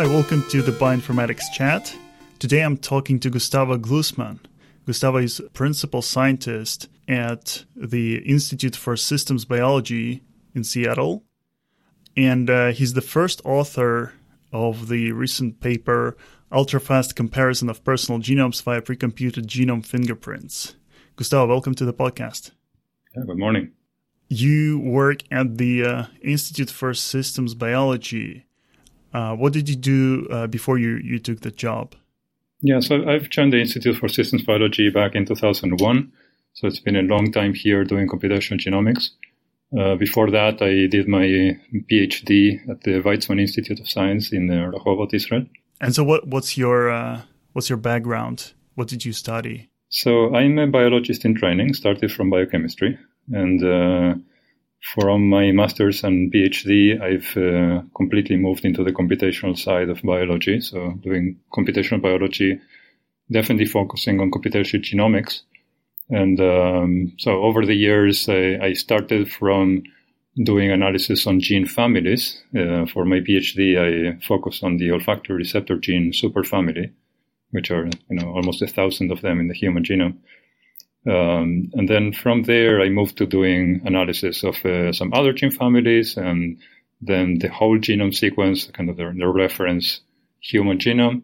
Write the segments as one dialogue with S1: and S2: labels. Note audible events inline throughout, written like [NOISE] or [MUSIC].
S1: Hi, welcome to the Bioinformatics Chat. Today I'm talking to Gustavo Glusman. Gustavo is principal scientist at the Institute for Systems Biology in Seattle, and uh, he's the first author of the recent paper Ultrafast Comparison of Personal Genomes via Precomputed Genome Fingerprints. Gustavo, welcome to the podcast.
S2: Yeah, good morning.
S1: You work at the uh, Institute for Systems Biology. Uh, what did you do uh, before you, you took the job?
S2: Yeah, so I've joined the Institute for Systems Biology back in 2001. So it's been a long time here doing computational genomics. Uh, before that, I did my PhD at the Weizmann Institute of Science in uh, Rehovot, Israel.
S1: And so, what, what's your uh, what's your background? What did you study?
S2: So I'm a biologist in training. Started from biochemistry, and uh, from my master's and PhD, I've uh, completely moved into the computational side of biology. So doing computational biology, definitely focusing on computational genomics. And um, so over the years, I, I, started from doing analysis on gene families. Uh, for my PhD, I focused on the olfactory receptor gene superfamily, which are you know almost a thousand of them in the human genome. Um, and then from there, I moved to doing analysis of uh, some other gene families and then the whole genome sequence, kind of the, the reference human genome,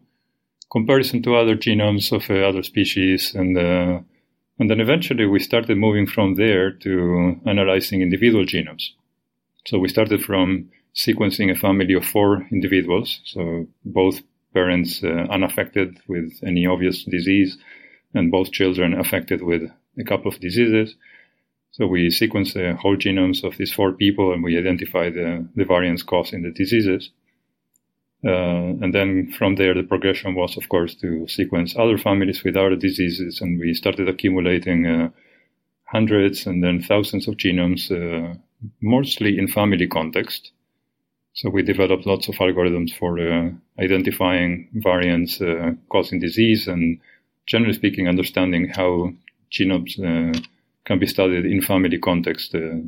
S2: comparison to other genomes of uh, other species. And, uh, and then eventually we started moving from there to analyzing individual genomes. So we started from sequencing a family of four individuals. So both parents uh, unaffected with any obvious disease and both children affected with a couple of diseases. So we sequenced the whole genomes of these four people and we identified the, the variants causing the diseases. Uh, and then from there, the progression was, of course, to sequence other families with other diseases. And we started accumulating uh, hundreds and then thousands of genomes, uh, mostly in family context. So we developed lots of algorithms for uh, identifying variants uh, causing disease and generally speaking, understanding how genomes uh, can be studied in family context. Uh,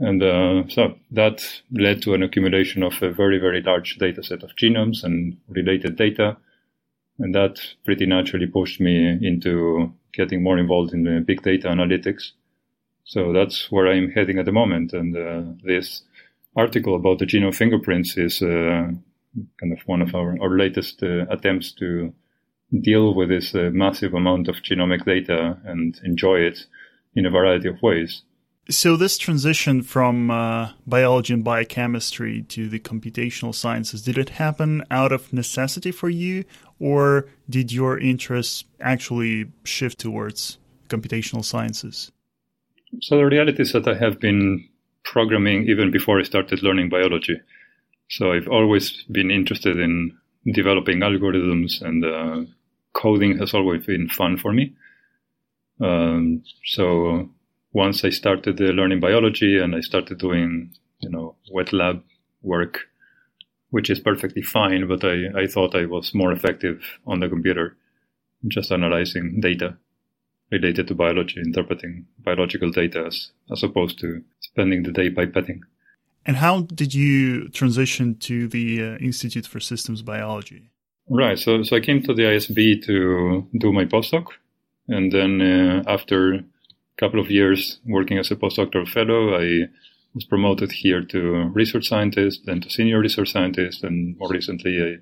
S2: and uh, so that led to an accumulation of a very, very large data set of genomes and related data. And that pretty naturally pushed me into getting more involved in big data analytics. So that's where I'm heading at the moment. And uh, this article about the genome fingerprints is uh, kind of one of our, our latest uh, attempts to deal with this uh, massive amount of genomic data and enjoy it in a variety of ways.
S1: So, this transition from uh, biology and biochemistry to the computational sciences, did it happen out of necessity for you, or did your interests actually shift towards computational sciences?
S2: So, the reality is that I have been programming even before I started learning biology. So, I've always been interested in developing algorithms and uh, coding has always been fun for me. Um, so once I started learning biology and I started doing, you know, wet lab work, which is perfectly fine, but I, I thought I was more effective on the computer, just analyzing data related to biology, interpreting biological data as, as opposed to spending the day pipetting.
S1: And how did you transition to the uh, Institute for Systems Biology?
S2: Right. So, so I came to the ISB to do my postdoc. And then uh, after a couple of years working as a postdoctoral fellow, I was promoted here to research scientist, then to senior research scientist, and more recently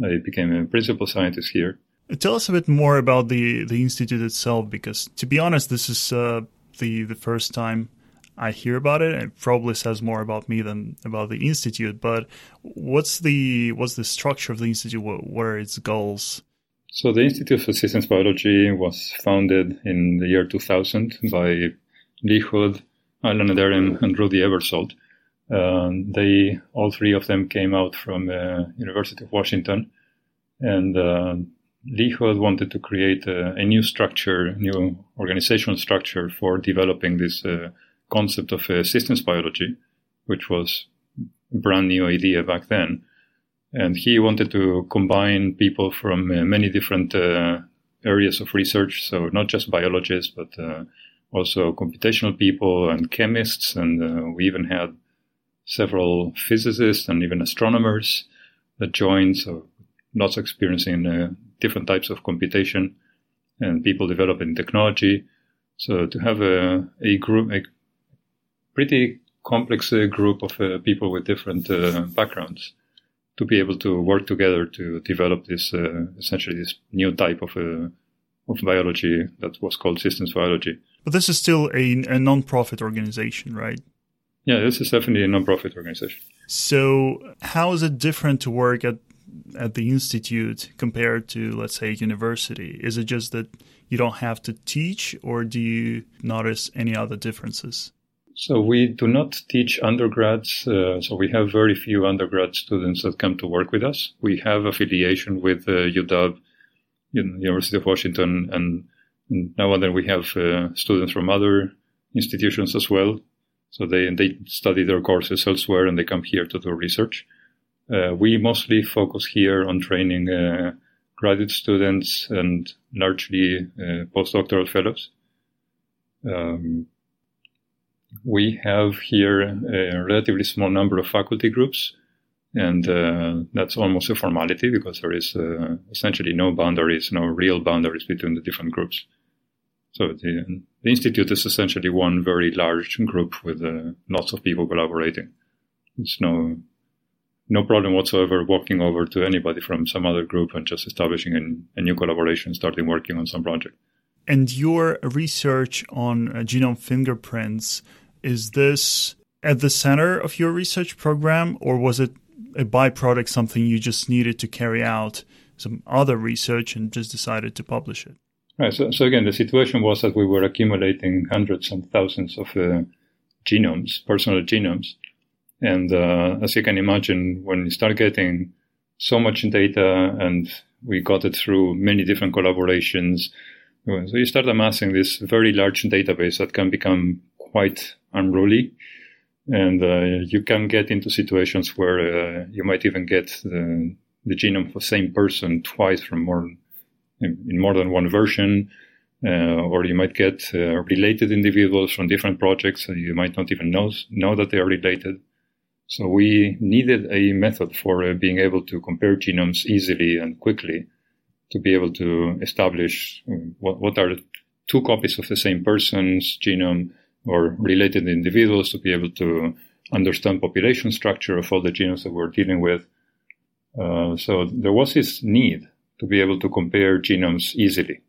S2: I, I became a principal scientist here.
S1: Tell us a bit more about the, the institute itself, because to be honest, this is uh, the the first time I hear about it. It probably says more about me than about the institute. But what's the what's the structure of the institute? What, what are its goals?
S2: So the Institute for Systems Biology was founded in the year 2000 by Lee Hood, Alan Aderem, and Ruedi Aebersold. Uh, they all three of them came out from uh, University of Washington, and uh, Lee Hood wanted to create a, a, new structure, new organizational structure for developing this uh, concept of uh, systems biology, which was a brand new idea back then. And he wanted to combine people from uh, many different uh, areas of research. So not just biologists, but uh, also computational people and chemists. And uh, we even had several physicists and even astronomers that joined. So lots of experience in different types of computation and people developing technology. So to have a, a group, a pretty complex uh, group of uh, people with different uh, backgrounds to be able to work together to develop this uh, essentially this new type of uh, of biology that was called systems biology.
S1: But this is still a, a non-profit organization, right?
S2: Yeah, this is definitely a non-profit organization.
S1: So, how is it different to work at at the institute compared to, let's say, university? Is it just that you don't have to teach, or do you notice any other differences?
S2: So we do not teach undergrads. Uh, so we have very few undergrad students that come to work with us. We have affiliation with uh, UW, University of Washington, and, and now and then we have uh, students from other institutions as well. So they they study their courses elsewhere and they come here to do research. Uh, we mostly focus here on training uh, graduate students and largely uh, postdoctoral fellows. Um, we have here a relatively small number of faculty groups, and uh, that's almost a formality because there is uh, essentially no boundaries, no real boundaries between the different groups. So the, the institute is essentially one very large group with uh, lots of people collaborating. It's no no problem whatsoever walking over to anybody from some other group and just establishing a, a new collaboration, starting working on some project.
S1: And your research on uh, genome fingerprints is this at the center of your research program, or was it a byproduct, something you just needed to carry out some other research and just decided to publish it?
S2: Right. So, so again, the situation was that we were accumulating hundreds and thousands of uh, genomes, personal genomes. And uh, as you can imagine, when you start getting so much data and we got it through many different collaborations, so you start amassing this very large database that can become quite unruly. And uh, you can get into situations where uh, you might even get the, the, genome of the same person twice from more in more than one version, uh, or you might get uh, related individuals from different projects, and you might not even know know that they are related. So we needed a method for uh, being able to compare genomes easily and quickly, to be able to establish uh, what, what are two copies of the same person's genome or related individuals to be able to understand population structure of all the genomes that we're dealing with. Uh, so there was this need to be able to compare genomes easily.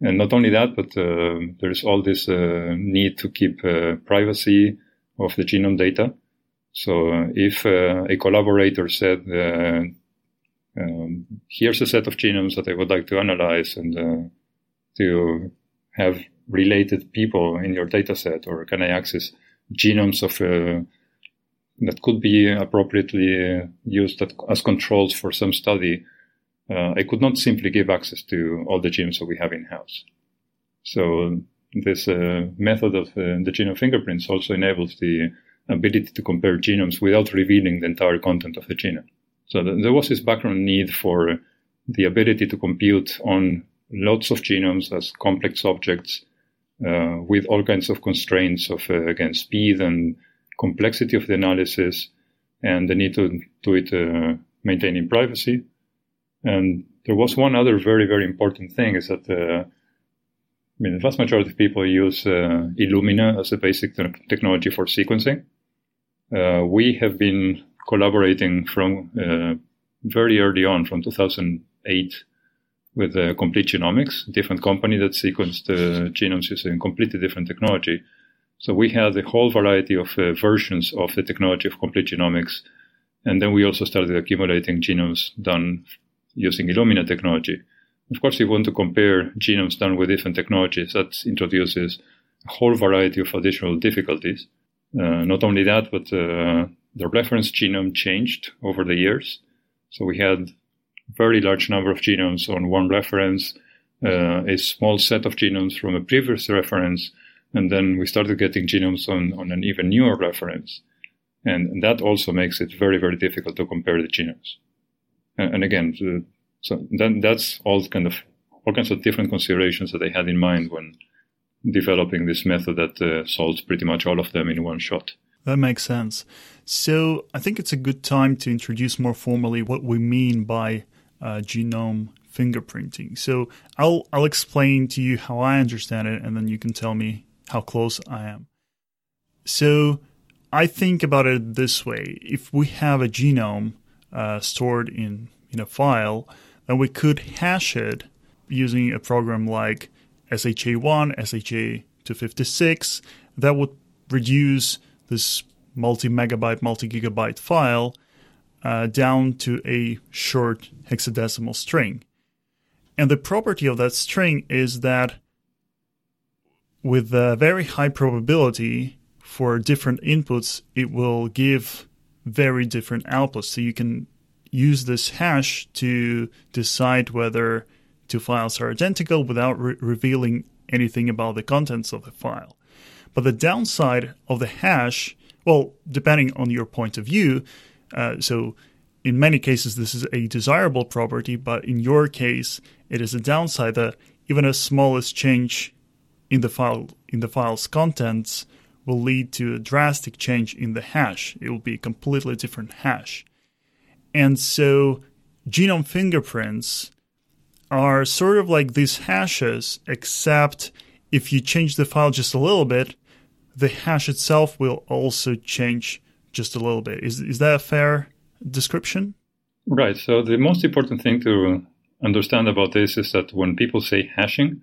S2: And not only that, but uh, there's all this uh, need to keep uh, privacy of the genome data. So uh, if uh, a collaborator said, um, here's a set of genomes that I would like to analyze and to have related people in your data set, or can I access genomes of uh, that could be appropriately used as controls for some study? Uh, I could not simply give access to all the genomes that we have in house. So this uh, method of uh, the genome fingerprints also enables the ability to compare genomes without revealing the entire content of the genome. So th- there was this background need for the ability to compute on lots of genomes as complex objects uh, with all kinds of constraints of, uh, again, speed and complexity of the analysis and the need to do it uh, maintaining privacy. And there was one other very, very important thing is that uh, I mean, the vast majority of people use uh, Illumina as a basic te- technology for sequencing. Uh, we have been collaborating from very early on, from 2008, with uh, Complete Genomics, different company that sequenced uh, genomes using completely different technology. So we had a whole variety of uh, versions of the technology of Complete Genomics. And then we also started accumulating genomes done using Illumina technology. Of course, if you want to compare genomes done with different technologies, that introduces a whole variety of additional difficulties. Uh, not only that, but uh, the reference genome changed over the years. So we had very large number of genomes on one reference, uh, a small set of genomes from a previous reference, and then we started getting genomes on, on an even newer reference. And, and that also makes it very, very difficult to compare the genomes. And, and again, the, so then that's all kind of all kinds of different considerations that they had in mind when developing this method that uh, solves pretty much all of them in one shot.
S1: That makes sense. So I think it's a good time to introduce more formally what we mean by uh, genome fingerprinting. So I'll I'll explain to you how I understand it, and then you can tell me how close I am. So I think about it this way: if we have a genome uh, stored in in a file, then we could hash it using a program like SHA1, SHA256. That would reduce this multi megabyte, multi gigabyte file uh, down to a short hexadecimal string. And the property of that string is that with a very high probability for different inputs, it will give very different outputs. So you can use this hash to decide whether two files are identical without re- revealing anything about the contents of the file. But the downside of the hash, well, depending on your point of view, uh, so in many cases this is a desirable property, but in your case it is a downside that even a smallest change in the file in the file's contents will lead to a drastic change in the hash. It will be a completely different hash. And so genome fingerprints are sort of like these hashes, except if you change the file just a little bit, the hash itself will also change just a little bit. Is is that a fair description?
S2: Right. So the most important thing to understand about this is that when people say hashing,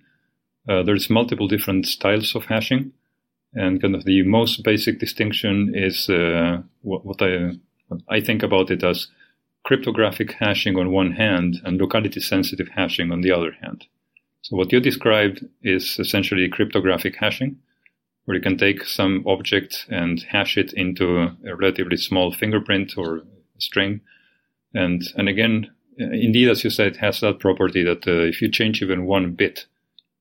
S2: uh, there's multiple different styles of hashing, and kind of the most basic distinction is uh, what, what I I think about it as cryptographic hashing on one hand and locality sensitive hashing on the other hand. So what you described is essentially cryptographic hashing, where you can take some object and hash it into a relatively small fingerprint or string. And, and again, indeed, as you said, has that property that uh, if you change even one bit,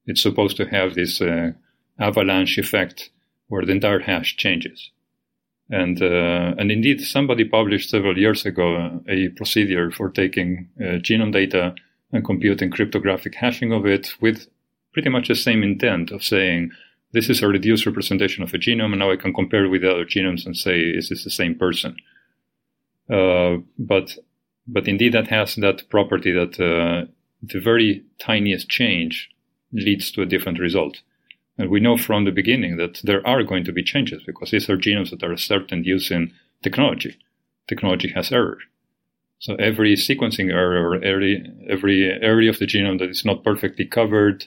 S2: it's supposed to have this uh, avalanche effect where the entire hash changes. And, uh, and indeed, somebody published several years ago a procedure for taking uh, genome data and computing cryptographic hashing of it with pretty much the same intent of saying, this is a reduced representation of a genome, and now I can compare it with the other genomes and say, is this the same person? Uh, but, but indeed, that has that property that uh, the very tiniest change leads to a different result. And we know from the beginning that there are going to be changes because these are genomes that are started using technology. Technology has error. So every sequencing error or every, every area of the genome that is not perfectly covered,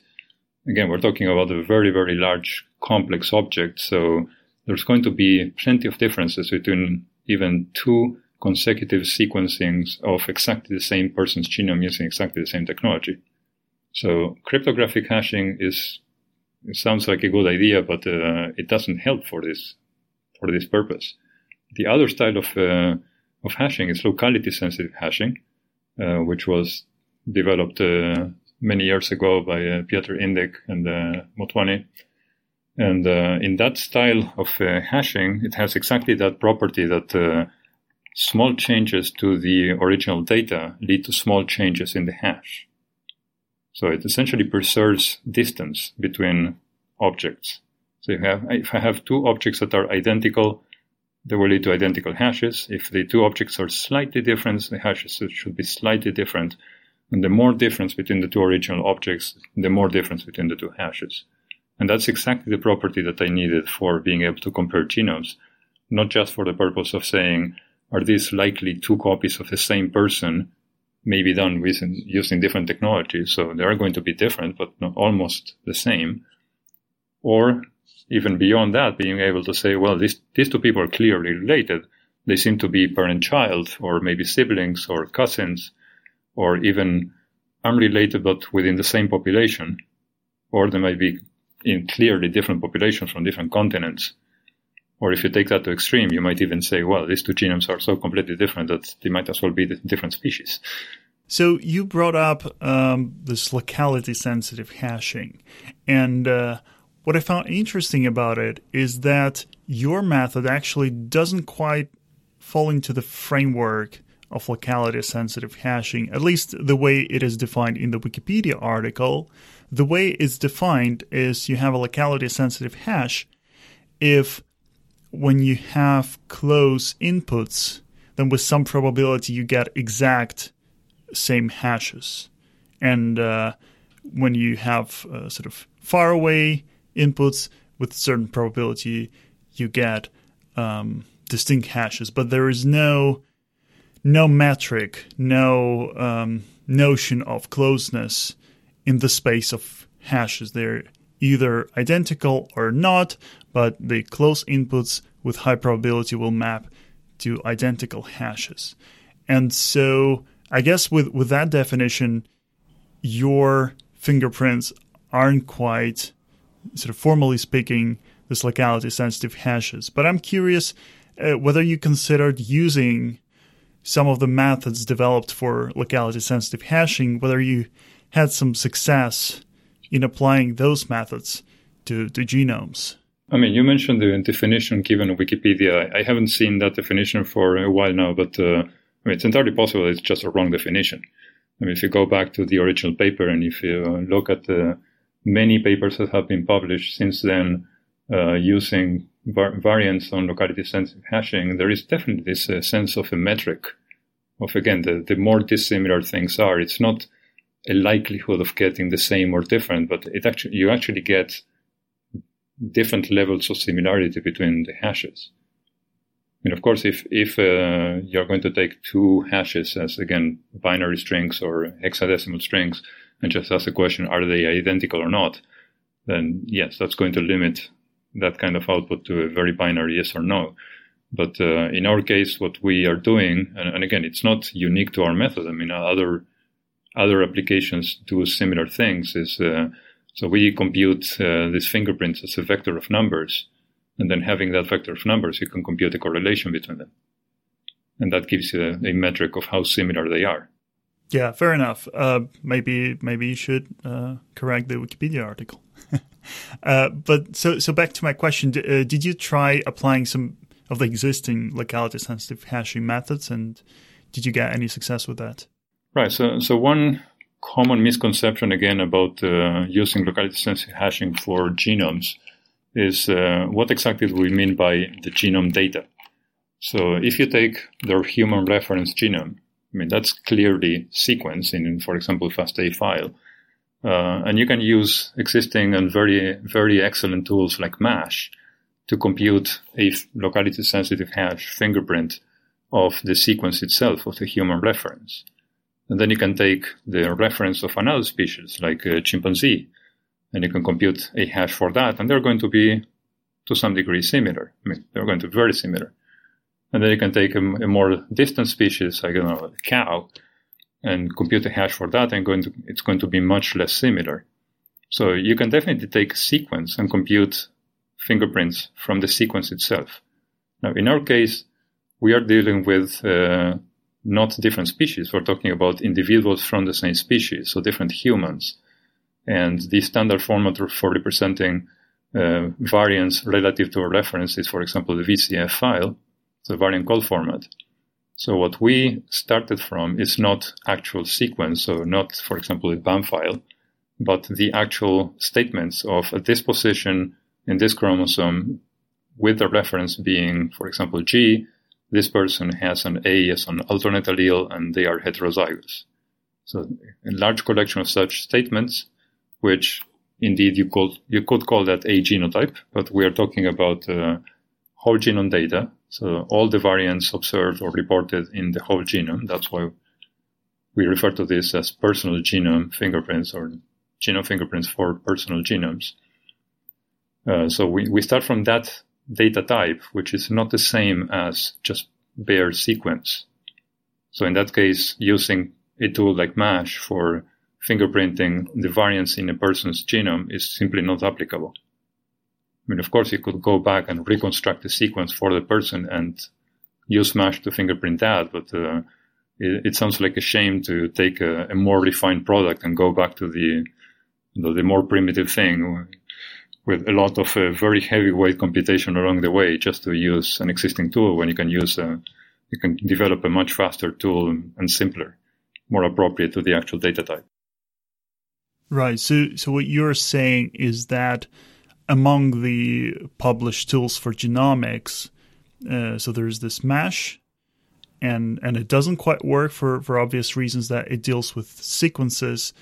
S2: again, we're talking about a very, very large complex object. So there's going to be plenty of differences between even two consecutive sequencings of exactly the same person's genome using exactly the same technology. So cryptographic hashing is sounds like a good idea, but uh, it doesn't help for this for this purpose. The other style of uh, of hashing is locality sensitive hashing, uh, which was developed uh, many years ago by uh, Piotr Indyk and uh, Motwani. And in that style of hashing, it has exactly that property that small changes to the original data lead to small changes in the hash. So it essentially preserves distance between objects. So you have, if I have two objects that are identical, they will lead to identical hashes. If the two objects are slightly different, the hashes should be slightly different. And the more difference between the two original objects, the more difference between the two hashes. And that's exactly the property that I needed for being able to compare genomes, not just for the purpose of saying, are these likely two copies of the same person maybe done with using different technologies. So they are going to be different, but not almost the same. Or even beyond that, being able to say, well, these, these two people are clearly related. They seem to be parent child, or maybe siblings, or cousins, or even unrelated but within the same population. Or they might be in clearly different populations from different continents. Or if you take that to extreme, you might even say, well, these two genomes are so completely different that they might as well be different species.
S1: So you brought up um, this locality sensitive hashing. And uh, what I found interesting about it is that your method actually doesn't quite fall into the framework of locality sensitive hashing, at least the way it is defined in the Wikipedia article. The way it's defined is you have a locality sensitive hash if when you have close inputs, then with some probability you get exact same hashes. And uh, when you have uh, sort of far away inputs with certain probability, you get um, distinct hashes. But there is no no metric, no um, notion of closeness in the space of hashes. They're either identical or not, but the close inputs with high probability will map to identical hashes. And so I guess with, with that definition, your fingerprints aren't quite, sort of formally speaking, this locality sensitive hashes. But I'm curious uh, whether you considered using some of the methods developed for locality sensitive hashing, whether you had some success in applying those methods to, to genomes.
S2: I mean, you mentioned the definition given in Wikipedia. I haven't seen that definition for a while now, but uh, I mean, it's entirely possible it's just a wrong definition. I mean, if you go back to the original paper and if you look at the many papers that have been published since then uh, using var- variants on locality sensitive hashing, there is definitely this uh, sense of a metric of again the, the more dissimilar things are. It's not a likelihood of getting the same or different, but it actually you actually get different levels of similarity between the hashes. Mean, of course, if if uh, you're going to take two hashes as again binary strings or hexadecimal strings and just ask the question, are they identical or not? Then yes, that's going to limit that kind of output to a very binary yes or no. But uh, in our case, what we are doing, and, and, again, it's not unique to our method. I mean, other other applications do similar things. Is uh, so we compute uh, these fingerprints as a vector of numbers, and then having that vector of numbers, you can compute a correlation between them, and that gives you a, a metric of how similar they are.
S1: Yeah, fair enough. Uh, maybe maybe you should uh, correct the Wikipedia article. [LAUGHS] Uh, but so so back to my question: D- uh, Did you try applying some of the existing locality sensitive hashing methods, and did you get any success with that?
S2: Right. So so one common misconception again about uh, using locality sensitive hashing for genomes is uh, what exactly do we mean by the genome data? So if you take their human reference genome, I mean that's clearly sequence in, for example, FASTA file. Uh, and you can use existing and very, very excellent tools like MASH to compute a locality sensitive hash fingerprint of the sequence itself of the human reference. And then you can take the reference of another species like a chimpanzee and you can compute a hash for that and they're going to be to some degree similar. I mean, they're going to be very similar. And then you can take a, a more distant species, like, I don't know, a cow, and compute a hash for that, and going to, it's going to be much less similar. So you can definitely take a sequence and compute fingerprints from the sequence itself. Now, in our case, we are dealing with uh, not different species. We're talking about individuals from the same species, so different humans. And the standard format for representing uh, variants relative to a reference is, for example, the VCF file, the variant call format. So what we started from is not actual sequence, so not, for example, a BAM file, but the actual statements of at this position in this chromosome with the reference being, for example, G, this person has an A as an alternate allele and they are heterozygous. So a large collection of such statements, which indeed you could, you could call that a genotype, but we are talking about uh, whole genome data so all the variants observed or reported in the whole genome, that's why we refer to this as personal genome fingerprints or genome fingerprints for personal genomes. Uh, so we, we start from that data type, which is not the same as just bare sequence. So in that case, using a tool like MASH for fingerprinting the variants in a person's genome is simply not applicable. I mean, of course, you could go back and reconstruct the sequence for the person and use MASH to fingerprint that, but uh, it, it, sounds like a shame to take a, a, more refined product and go back to the the, the more primitive thing with a lot of uh, very heavyweight computation along the way just to use an existing tool when you can use a, you can develop a much faster tool and simpler, more appropriate to the actual data type.
S1: Right. So, so what you're saying is that among the published tools for genomics, uh, so there's this MASH, and and it doesn't quite work for for obvious reasons that it deals with sequences,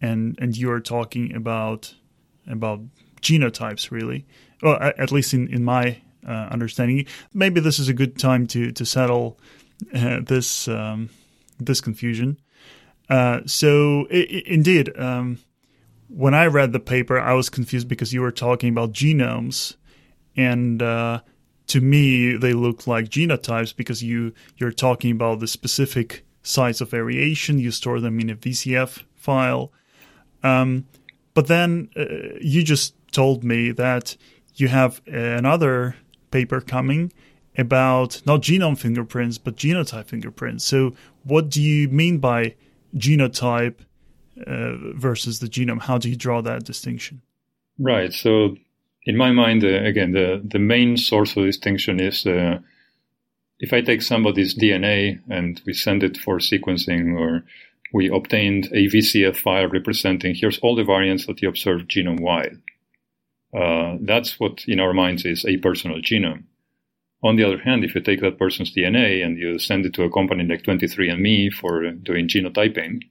S1: and and you are talking about about genotypes really, well at least in in my uh, understanding. Maybe this is a good time to to settle uh, this um, this confusion. Uh, so I- I- indeed. Um, when I read the paper, I was confused because you were talking about genomes, and uh, to me, they look like genotypes because you you're talking about the specific size of variation. You store them in a VCF file, um, but then uh, you just told me that you have another paper coming about not genome fingerprints but genotype fingerprints. So, what do you mean by genotype? Uh, versus the genome? How do you draw that distinction?
S2: Right. So, in my mind, uh, again, the, the main source of distinction is uh, if I take somebody's DNA and we send it for sequencing, or we obtained a VCF file representing here's all the variants that you observed genome wide. Uh, that's what in our minds is a personal genome. On the other hand, if you take that person's DNA and you send it to a company like 23andMe for doing genotyping,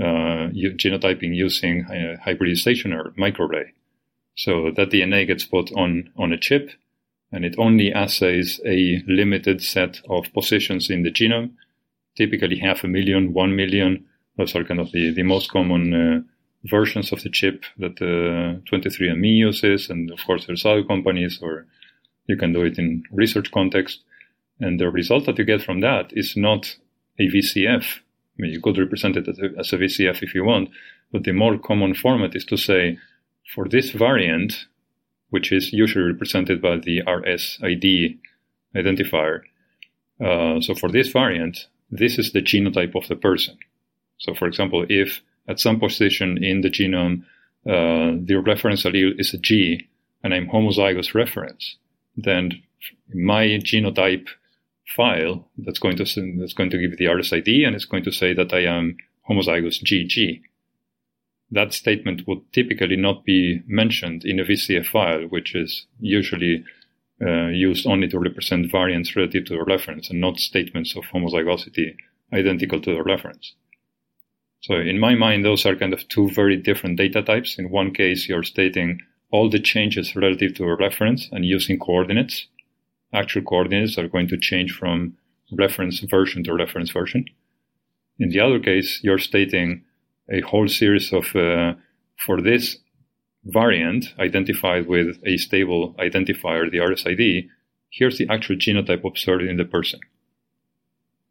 S2: genotyping using uh, hybridization or microarray. So that DNA gets put on, on a chip and it only assays a limited set of positions in the genome, typically half a million, one million. Those are kind of the, the most common uh, versions of the chip that uh, 23andMe uses. And of course, there's other companies, or you can do it in research context. And the result that you get from that is not a VCF I mean, you could represent it as a, as a VCF if you want, but the more common format is to say, for this variant, which is usually represented by the RSID identifier, uh, so for this variant, this is the genotype of the person. So, for example, if at some position in the genome uh, the reference allele is a G and I'm homozygous reference, then my genotype file that's going to that's going to give the RSID and it's going to say that I am homozygous GG. That statement would typically not be mentioned in a VCF file, which is usually uh, used only to represent variants relative to the reference and not statements of homozygosity identical to the reference. So in my mind, those are kind of two very different data types. In one case, you're stating all the changes relative to a reference and using coordinates actual coordinates are going to change from reference version to reference version. In the other case, you're stating a whole series of, uh, for this variant identified with a stable identifier, the RSID, here's the actual genotype observed in the person.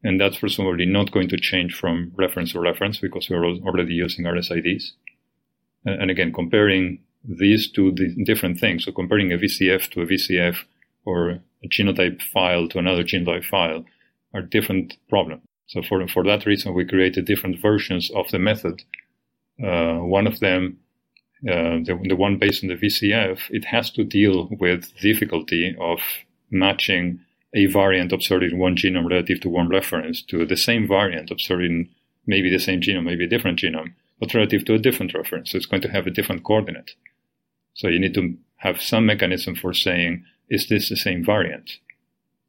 S2: And that's presumably not going to change from reference to reference because we're already using RSIDs. And again, comparing these two different things, so comparing a VCF to a VCF or a genotype file to another genotype file are different problems. So for, for that reason, we created different versions of the method. Uh, one of them, uh, the, the one based on the VCF, it has to deal with difficulty of matching a variant observed in one genome relative to one reference to the same variant observed in maybe the same genome, maybe a different genome, but relative to a different reference. So it's going to have a different coordinate. So you need to have some mechanism for saying is this the same variant?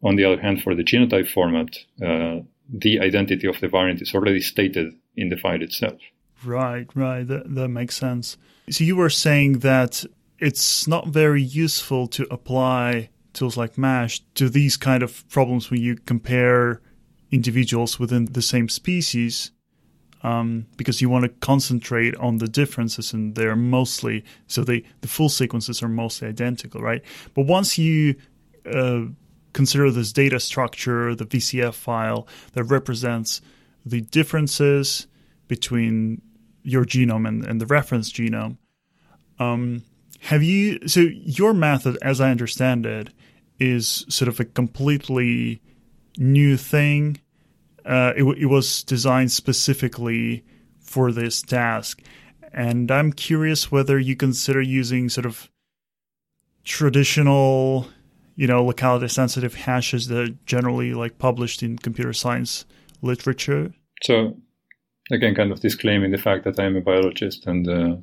S2: On the other hand, for the genotype format, uh, the identity of the variant is already stated in the file itself.
S1: Right, right. That, that makes sense. So you were saying that it's not very useful to apply tools like MASH to these kind of problems when you compare individuals within the same species um, because you want to concentrate on the differences and they're mostly so they the full sequences are mostly identical right? But once you uh, consider this data structure the vcf file that represents the differences between your genome and, and the reference genome um, have you so your method as i understand it is sort of a completely new thing uh, it, it was designed specifically for this task. And I'm curious whether you consider using sort of traditional, you know, locality sensitive hashes that are generally like published in computer science literature.
S2: So, again, kind of disclaiming the fact that I'm a biologist and uh,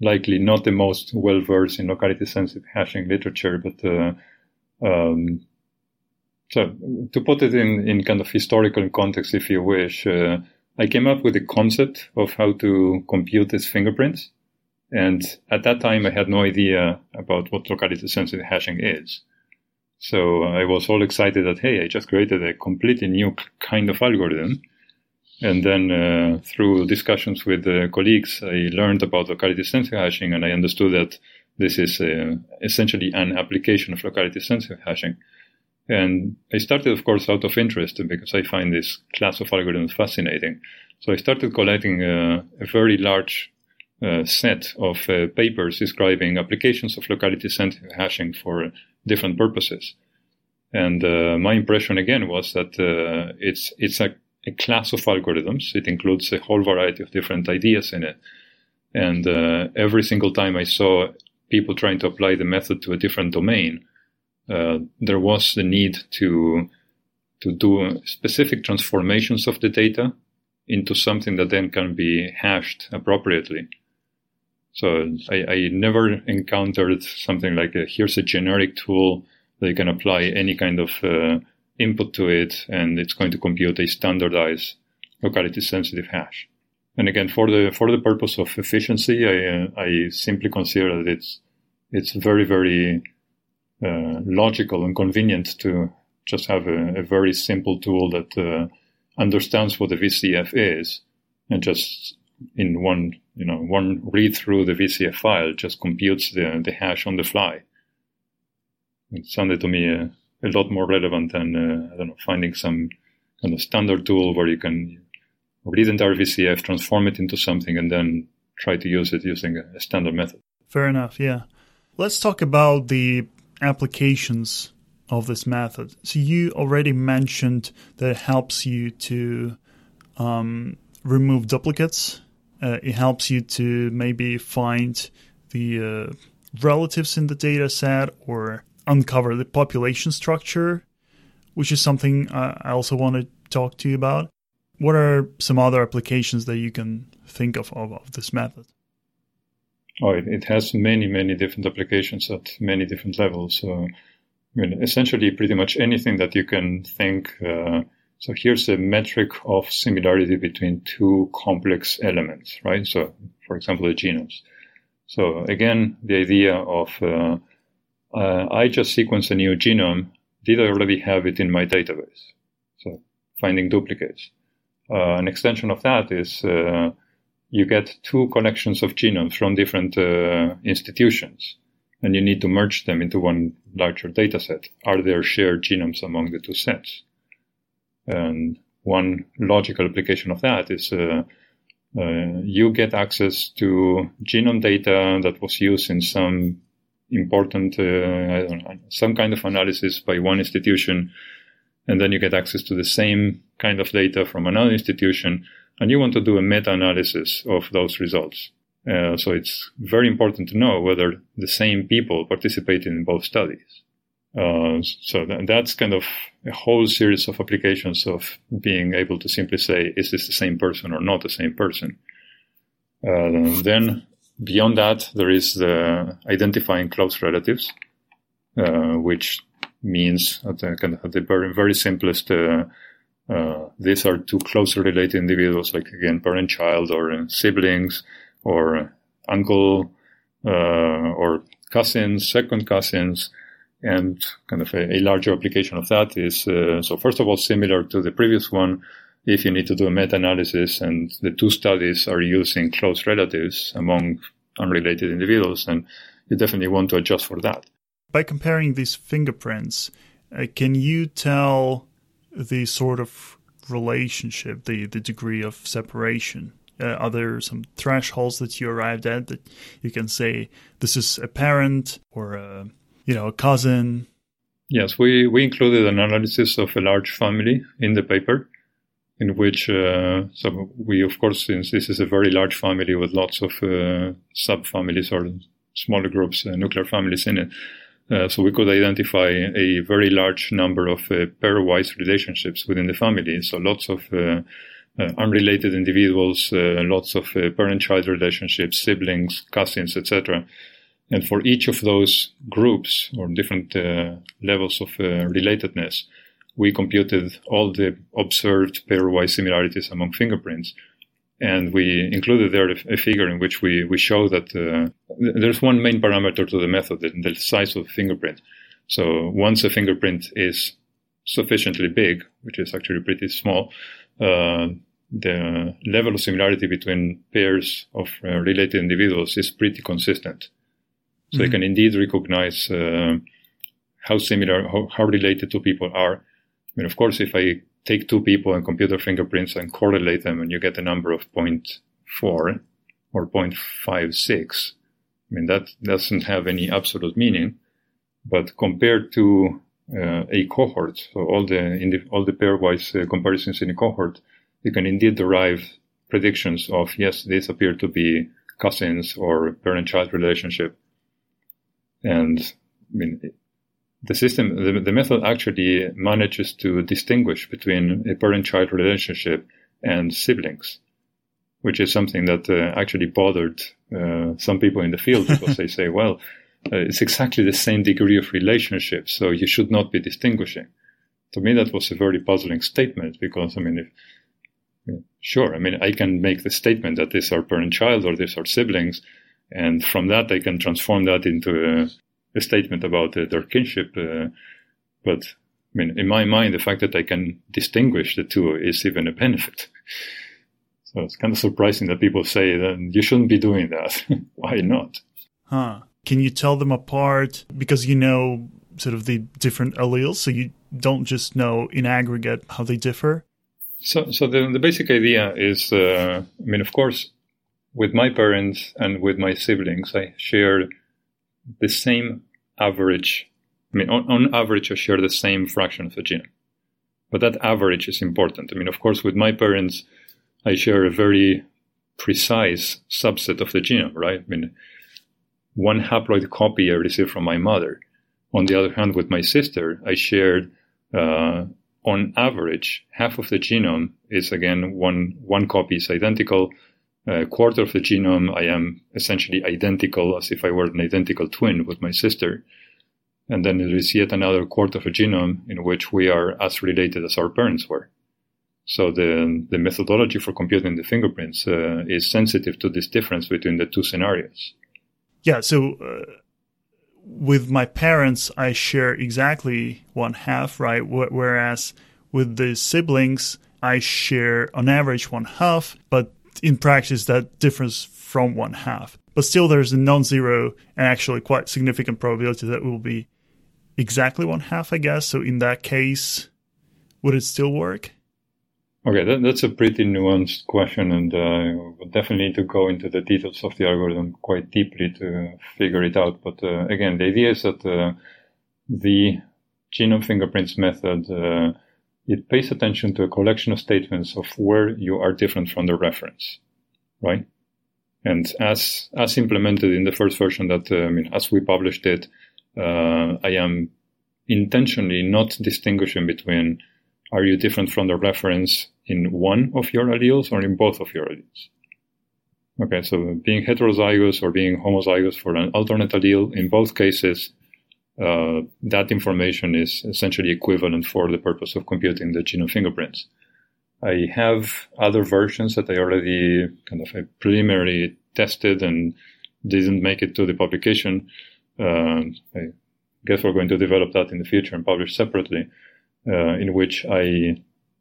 S2: likely not the most well versed in locality sensitive hashing literature, but uh, um, so to put it in, in kind of historical context, if you wish, uh, I came up with the concept of how to compute these fingerprints. And at that time, I had no idea about what locality sensitive hashing is. So I was all excited that, hey, I just created a completely new kind of algorithm. And then uh, through discussions with uh, colleagues, I learned about locality sensitive hashing and I understood that this is uh, essentially an application of locality sensitive hashing. And I started, of course, out of interest because I find this class of algorithms fascinating. So I started collecting a, uh, a very large uh, set of uh, papers describing applications of locality sensitive hashing for different purposes. And uh, my impression again was that uh, it's it's a, a, class of algorithms. It includes a whole variety of different ideas in it. And uh, every single time I saw people trying to apply the method to a different domain, there was the need to to do specific transformations of the data into something that then can be hashed appropriately. So I, I never encountered something like a, here's a generic tool that you can apply any kind of uh, input to it, and it's going to compute a standardized locality sensitive hash. And again, for the for the purpose of efficiency, I uh, I simply consider that it's it's very very uh, logical and convenient to just have a, a very simple tool that uh, understands what the VCF is and just in one you know one read through the VCF file just computes the, the hash on the fly. It sounded to me a, a lot more relevant than uh, I don't know finding some kind of standard tool where you can read entire VCF, transform it into something, and then try to use it using a standard method.
S1: Fair enough. Yeah. Let's talk about the applications of this method. So you already mentioned that it helps you to um, remove duplicates. Uh, it helps you to maybe find the uh, relatives in the data set or uncover the population structure, which is something I also want to talk to you about. What are some other applications that you can think of of, of this method?
S2: Oh, it, it, has many, many different applications at many different levels. So, I mean, essentially, pretty much anything that you can think. Uh, so here's a metric of similarity between two complex elements, right? So, for example, the genomes. So again, the idea of uh, uh, I just sequence a new genome. Did I already have it in my database? So finding duplicates. Uh, an extension of that is uh, you get two collections of genomes from different uh, institutions and you need to merge them into one larger data set. Are there shared genomes among the two sets? And one logical application of that is uh, uh, you get access to genome data that was used in some important, uh, know, some kind of analysis by one institution, and then you get access to the same kind of data from another institution and you want to do a meta-analysis of those results. Uh, so it's very important to know whether the same people participated in both studies. Uh, so th- that's kind of a whole series of applications of being able to simply say, is this the same person or not the same person? Uh, then beyond that, there is the identifying close relatives, uh, which means at the, kind of at the very, very simplest, uh, uh, these are two closely related individuals, like again, parent child or uh, siblings or uncle uh, or cousins, second cousins. And kind of a, a larger application of that is, uh, so first of all, similar to the previous one, if you need to do a meta-analysis and the two studies are using close relatives among unrelated individuals, and you definitely want to adjust for that.
S1: By comparing these fingerprints, uh, can you tell the sort of relationship, the the degree of separation? Uh, are there some thresholds that you arrived at that you can say this is a parent or a you know a cousin?
S2: Yes, we we included an analysis of a large family in the paper, in which uh, so we of course since this is a very large family with lots of uh, subfamilies or smaller groups, uh, nuclear families in it. Uh, so we could identify a very large number of uh, pairwise relationships within the family. So lots of uh, uh, unrelated individuals, uh, lots of parent-child relationships, siblings, cousins, etc. And for each of those groups or different levels of relatedness, we computed all the observed pairwise similarities among fingerprints. And we included there a, figure in which we, we show that uh, there's one main parameter to the method, the, size of the fingerprint. So once a fingerprint is sufficiently big, which is actually pretty small, uh, the level of similarity between pairs of uh, related individuals is pretty consistent. So mm-hmm. they can indeed recognize uh, how similar, how, how, related two people are. I mean, of course, if I take two people and compute their fingerprints and correlate them, and you get a number of 0.4 or 0.56, I mean, that doesn't have any absolute meaning. But compared to uh, a cohort, so all the, the all the pairwise uh, comparisons in a cohort, you can indeed derive predictions of yes, these appear to be cousins or parent-child relationship. And I mean, the system, the, the method actually manages to distinguish between a parent-child relationship and siblings, which is something that uh, actually bothered uh, some people in the field because they say, [LAUGHS] well, uh, it's exactly the same degree of relationship, so you should not be distinguishing. To me, that was a very puzzling statement because, I mean, if Sure. I mean, I can make the statement that these are parent child or these are siblings. And from that, I can transform that into a, a statement about uh, their kinship. Uh, but I mean, in my mind, the fact that I can distinguish the two is even a benefit. [LAUGHS] So it's kind of surprising that people say that you shouldn't be doing that. [LAUGHS] Why not?
S1: Huh. Can you tell them apart because you know sort of the different alleles, so you don't just know in aggregate how they differ?
S2: So, so the, the basic idea is, uh, I mean, of course, with my parents and with my siblings, I share the same average. I mean, on, on average, I share the same fraction of the genome. But that average is important. I mean, of course, with my parents, I share a very precise subset of the genome, right? I mean, one haploid copy I received from my mother. On the other hand, with my sister, I shared uh, on average, half of the genome is again one one copy is identical. A quarter of the genome, I am essentially identical as if I were an identical twin with my sister. And then there is yet another quarter of a genome in which we are as related as our parents were. So the, the methodology for computing the fingerprints uh, is sensitive to this difference between the two scenarios.
S1: Yeah. So uh, with my parents, I share exactly one half, right? Whereas with the siblings, I share on average one half, but in practice, that differs from one half. But still, there's a non zero and actually quite significant probability that it will be exactly one half, I guess. So in that case, would it still work?
S2: Okay, that, that's a pretty nuanced question, and uh, we'll definitely need to go into the details of the algorithm quite deeply to figure it out. But uh, again, the idea is that uh, the genome fingerprints method uh, it pays attention to a collection of statements of where you are different from the reference, right? And as as implemented in the first version, that uh, I mean, as we published it, uh, I am intentionally not distinguishing between are you different from the reference in one of your alleles or in both of your alleles? Okay, so being heterozygous or being homozygous for an alternate allele, in both cases, uh, that information is essentially equivalent for the purpose of computing the genome fingerprints. I have other versions that I already kind of preliminarily tested and didn't make it to the publication. Uh, I guess we're going to develop that in the future and publish separately, uh, in which I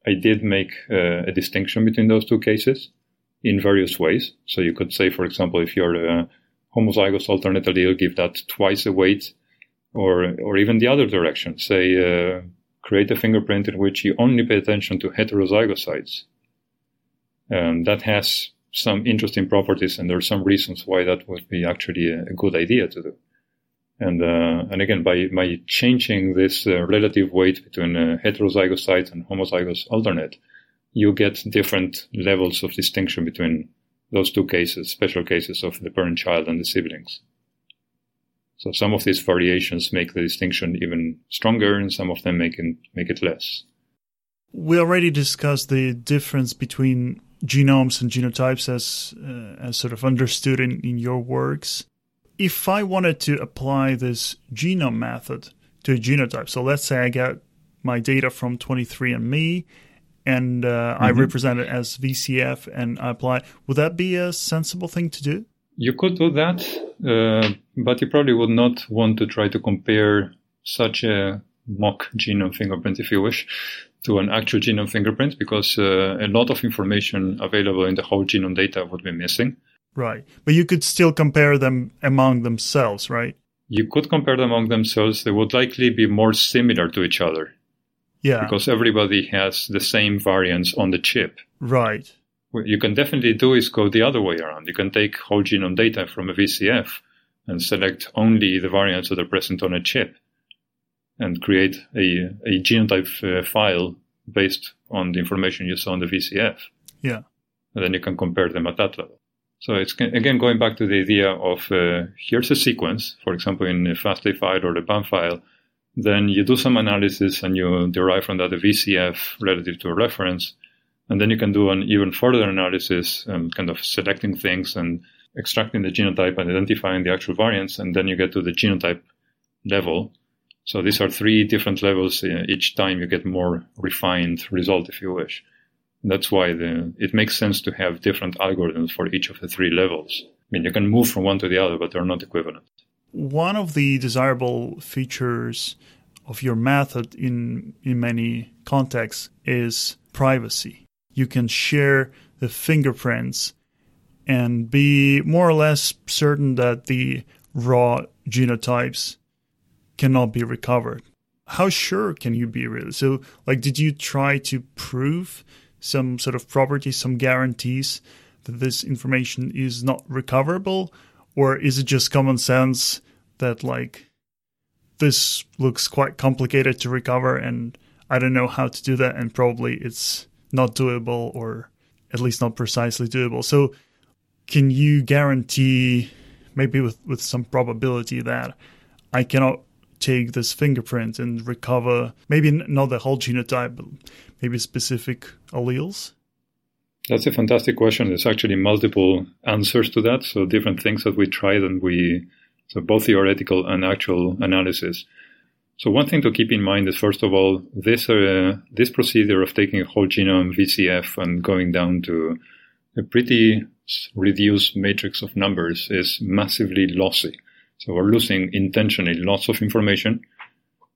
S2: I did make uh, a distinction between those two cases in various ways. So you could say, for example, if you're a homozygous alternate allele, give that twice the weight, or or even the other direction. Say, uh, create a fingerprint in which you only pay attention to heterozygotes. And that has some interesting properties, and there are some reasons why that would be actually a, a good idea to do. And uh, and again, by by changing this uh, relative weight between uh, and homozygous alternate, you get different levels of distinction between those two cases, special cases of the parent-child and the siblings. So some of these variations make the distinction even stronger, and some of them make it make it less.
S1: we already discussed the difference between genomes and genotypes as uh, as sort of understood in, in your works. If I wanted to apply this genome method to a genotype, so let's say I got my data from 23andMe and uh, mm-hmm. I represent it as VCF and I apply, would that be a sensible thing to do?
S2: You could do that, uh, but you probably would not want to try to compare such a mock genome fingerprint, if you wish, to an actual genome fingerprint because uh, a lot of information available in the whole genome data would be missing.
S1: Right. But you could still compare them among themselves, right?
S2: You could compare them among themselves. They would likely be more similar to each other.
S1: Yeah.
S2: Because everybody has the same variants on the chip.
S1: Right.
S2: What you can definitely do is go the other way around. You can take whole genome data from a VCF and select only the variants that are present on a chip and create a, a genotype uh, file based on the information you saw on the VCF.
S1: Yeah.
S2: And then you can compare them at that level. So it's again going back to the idea of uh, here's a sequence, for example, in a FASTA file or the BAM file. Then you do some analysis and you derive from that a VCF relative to a reference. And then you can do an even further analysis and kind of selecting things and extracting the genotype and identifying the actual variants. And then you get to the genotype level so these are three different levels. Uh, each time you get more refined result, if you wish. That's why the, it makes sense to have different algorithms for each of the three levels. I mean, you can move from one to the other, but they're not equivalent.
S1: One of the desirable features of your method in in many contexts is privacy. You can share the fingerprints and be more or less certain that the raw genotypes cannot be recovered. How sure can you be really? So, like, did you try to prove some sort of properties, some guarantees that this information is not recoverable? Or is it just common sense that, like, this looks quite complicated to recover and I don't know how to do that and probably it's not doable or at least not precisely doable. So, can you guarantee, maybe with, with some probability, that I cannot take this fingerprint and recover maybe not the whole genotype, but maybe specific alleles?
S2: That's a fantastic question. There's actually multiple answers to that. So different things that we tried and we, so both theoretical and actual analysis. So one thing to keep in mind is first of all, this, uh, this procedure of taking a whole genome VCF and going down to a pretty reduced matrix of numbers is massively lossy. So we're losing intentionally lots of information,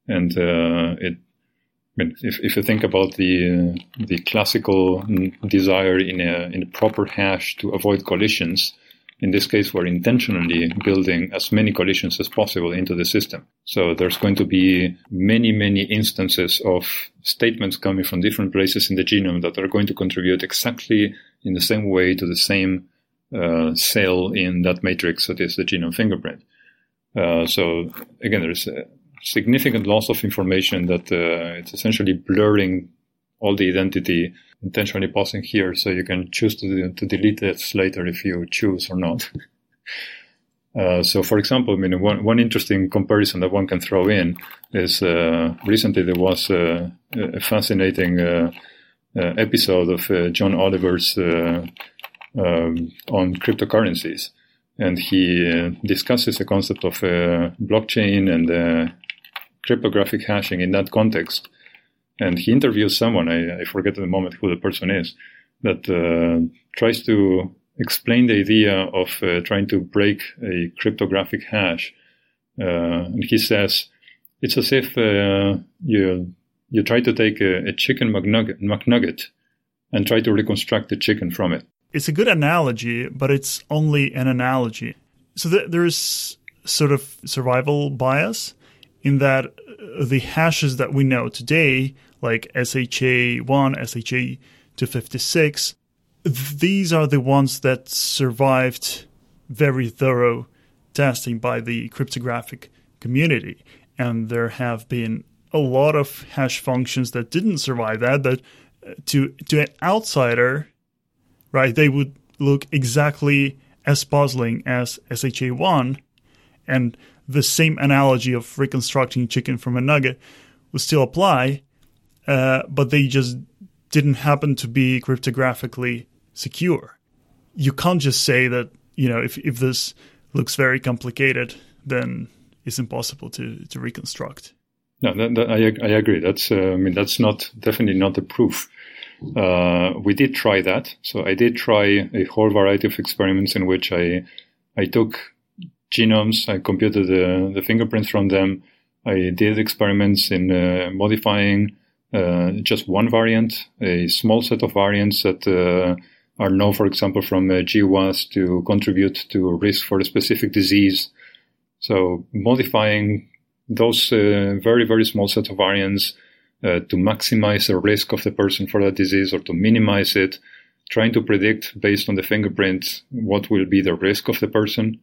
S2: and uh, it. I mean, if, if you think about the uh, the classical desire in a in a proper hash to avoid collisions, in this case, we're intentionally building as many collisions as possible into the system. So there's going to be many, many instances of statements coming from different places in the genome that are going to contribute exactly in the same way to the same uh, cell in that matrix that is the genome fingerprint. Uh, so again, there's a significant loss of information that uh, it's essentially blurring all the identity intentionally pausing here so you can choose to, to delete it later if you choose or not. [LAUGHS] Uh, so, for example, I mean, one, one interesting comparison that one can throw in is uh, recently there was a fascinating uh, uh, episode of John Oliver's um, on cryptocurrencies and he uh, discusses the concept of uh, blockchain and uh, cryptographic hashing in that context. And he interviews someone, I, I forget at the moment who the person is, that uh, tries to explain the idea of uh, trying to break a cryptographic hash. Uh, and he says, it's as if you, you try to take a, a chicken McNugget, McNugget and try to reconstruct the chicken from it
S1: it's a good analogy, but it's only an analogy. So th- there's sort of survival bias in that uh, the hashes that we know today, like SHA1, SHA256, these are the ones that survived very thorough testing by the cryptographic community. And there have been a lot of hash functions that didn't survive that, that uh, to, to an outsider, right? They would look exactly as puzzling as SHA1, and the same analogy of reconstructing chicken from a nugget would still apply. Uh, but they just didn't happen to be cryptographically secure. You can't just say that you know if if this looks very complicated, then it's impossible to to reconstruct.
S2: No, that, that, I I agree. That's uh, I mean that's not definitely not the proof. Uh, we did try that. So I did try a whole variety of experiments in which I I took genomes, I computed the, the fingerprints from them. I did experiments in uh, modifying uh, just one variant, a small set of variants that uh, are known, for example, from uh, GWAS to contribute to risk for a specific disease. So modifying those uh, very, very small set of variants uh, to maximize the risk of the person for that disease or to minimize it, trying to predict based on the fingerprint what will be the risk of the person.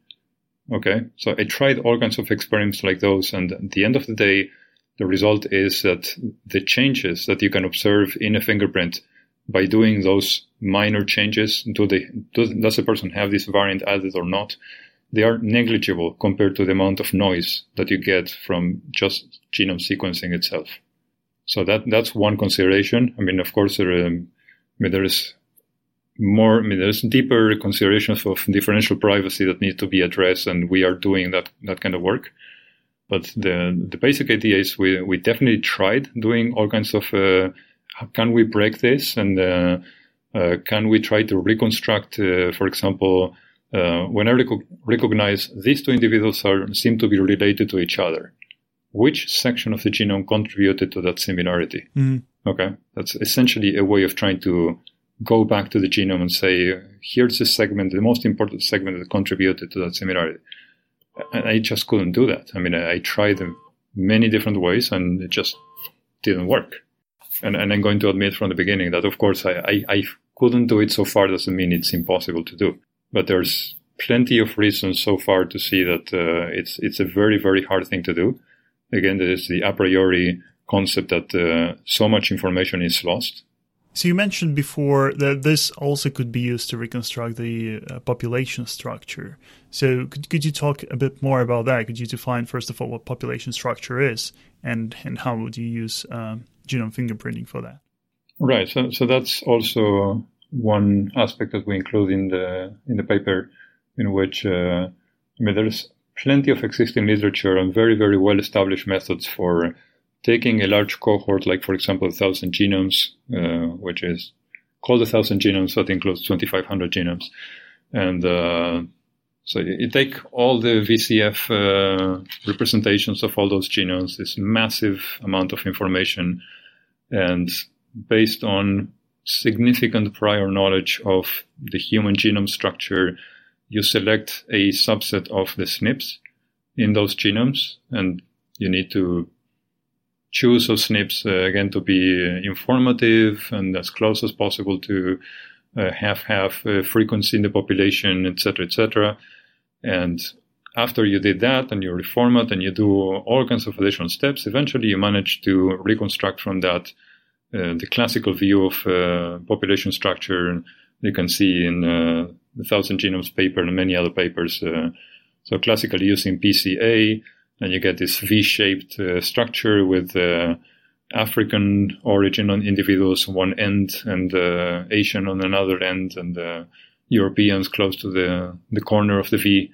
S2: Okay. So I tried all kinds of experiments like those. And at the end of the day, the result is that the changes that you can observe in a fingerprint by doing those minor changes, do they, do, does the person have this variant added or not? They are negligible compared to the amount of noise that you get from just genome sequencing itself. So that, that's one consideration. I mean, of course, there, um, I mean, there is more, I mean, there's deeper considerations of differential privacy that need to be addressed, and we are doing that, that kind of work. But the, the basic idea is we, we definitely tried doing all kinds of, uh, can we break this? And, uh, uh, can we try to reconstruct, uh, for example, uh, when I rec- recognize these two individuals are, seem to be related to each other, which section of the genome contributed to that similarity?
S1: Mm-hmm.
S2: Okay. That's essentially a way of trying to go back to the genome and say, here's the segment, the most important segment that contributed to that similarity. And I just couldn't do that. I mean, I, tried many different ways and it just didn't work. And, and I'm going to admit from the beginning that, of course, I, I, I couldn't do it so far doesn't mean it's impossible to do. But there's plenty of reasons so far to see that uh, it's it's a very very hard thing to do. Again, there is the a priori concept that uh, so much information is lost
S1: so you mentioned before that this also could be used to reconstruct the uh, population structure. So could, could you talk a bit more about that? Could you define first of all what population structure is, and and how would you use um, genome fingerprinting for that?
S2: Right. So so that's also one aspect that we include in the in the paper, in which uh, I mean there's plenty of existing literature and very very well established methods for taking a large cohort, like for example, a thousand genomes, uh, which is called a thousand genomes, that includes 2,500 genomes, and uh, so you take all the VCF uh, representations of all those genomes, this massive amount of information, and based on significant prior knowledge of the human genome structure, you select a subset of the SNPs in those genomes, and you need to choose those SNPs uh, again to be informative and as close as possible to uh, have have uh, frequency in the population, etc., etc. And after you did that and you reformat and you do all kinds of additional steps, eventually you manage to reconstruct from that uh, the classical view of uh, population structure you can see in uh, the Thousand Genomes paper and many other papers. so classically using PCA, and you get this V-shaped uh, structure with uh, African origin on individuals on one end and uh, Asian on another end, and uh, Europeans close to the the corner of the V.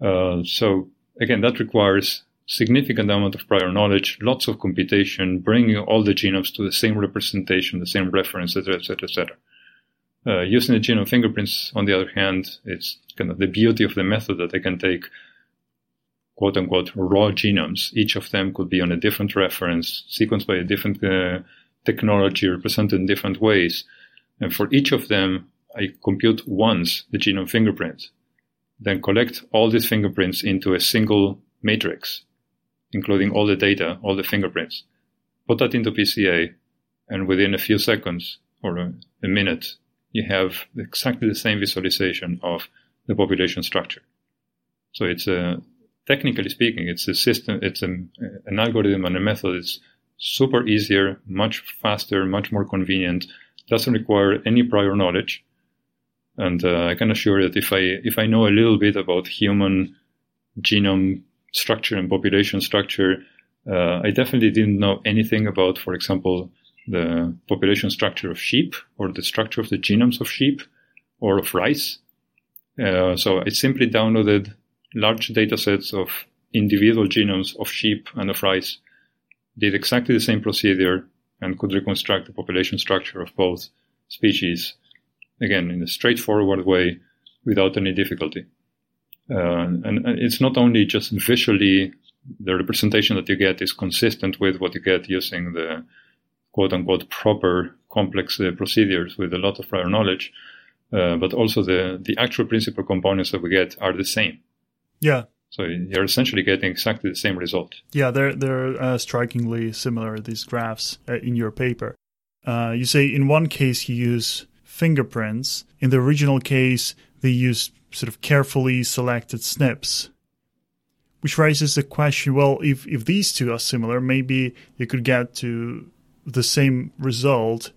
S2: Uh, so again, that requires significant amount of prior knowledge, lots of computation, bringing all the genomes to the same representation, the same reference, etc., etc., etc. using the genome fingerprints, on the other hand, it's kind of the beauty of the method that they can take quote unquote raw genomes. Each of them could be on a different reference, sequenced by a different uh, technology, represented in different ways. And for each of them, I compute once the genome fingerprint, then collect all these fingerprints into a single matrix, including all the data, all the fingerprints, put that into PCA, and within a few seconds or a, a minute, you have exactly the same visualization of the population structure. So it's a technically speaking, it's a system, it's an, an algorithm and a method. It's super easier, much faster, much more convenient. Doesn't require any prior knowledge. And uh, I can assure that if I if I know a little bit about human genome structure and population structure, Uh, I definitely didn't know anything about, for example, the population structure of sheep or the structure of the genomes of sheep or of rice. Uh, so I simply downloaded large data sets of individual genomes of sheep and of rice, did exactly the same procedure, and could reconstruct the population structure of both species, again, in a straightforward way without any difficulty. Uh, and, and it's not only just visually the representation that you get is consistent with what you get using the quote unquote proper complex uh, procedures with a lot of prior knowledge, uh, but also the, the actual principal components that we get are the same.
S1: Yeah.
S2: So you're essentially getting exactly the same result.
S1: Yeah, they're they're uh, strikingly similar. These graphs uh, in your paper. Uh, you say in one case you use fingerprints. In the original case, they use sort of carefully selected SNPs, which raises the question: Well, if if these two are similar, maybe you could get to the same result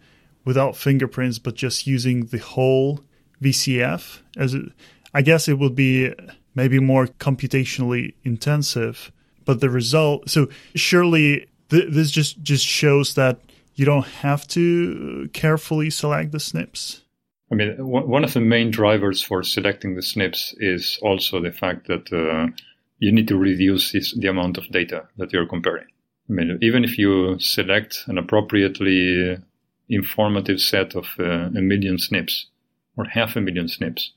S1: without fingerprints, but just using the whole VCF. As it, I guess it would be maybe more computationally intensive, but the result. So surely th- this just just shows that you don't have to carefully select the SNPs.
S2: I mean, one of the main drivers for selecting the SNPs is also the fact that uh, you need to reduce this, the amount of data that you're comparing. I mean, even if you select an appropriately informative set of uh, a million SNPs or half a million SNPs,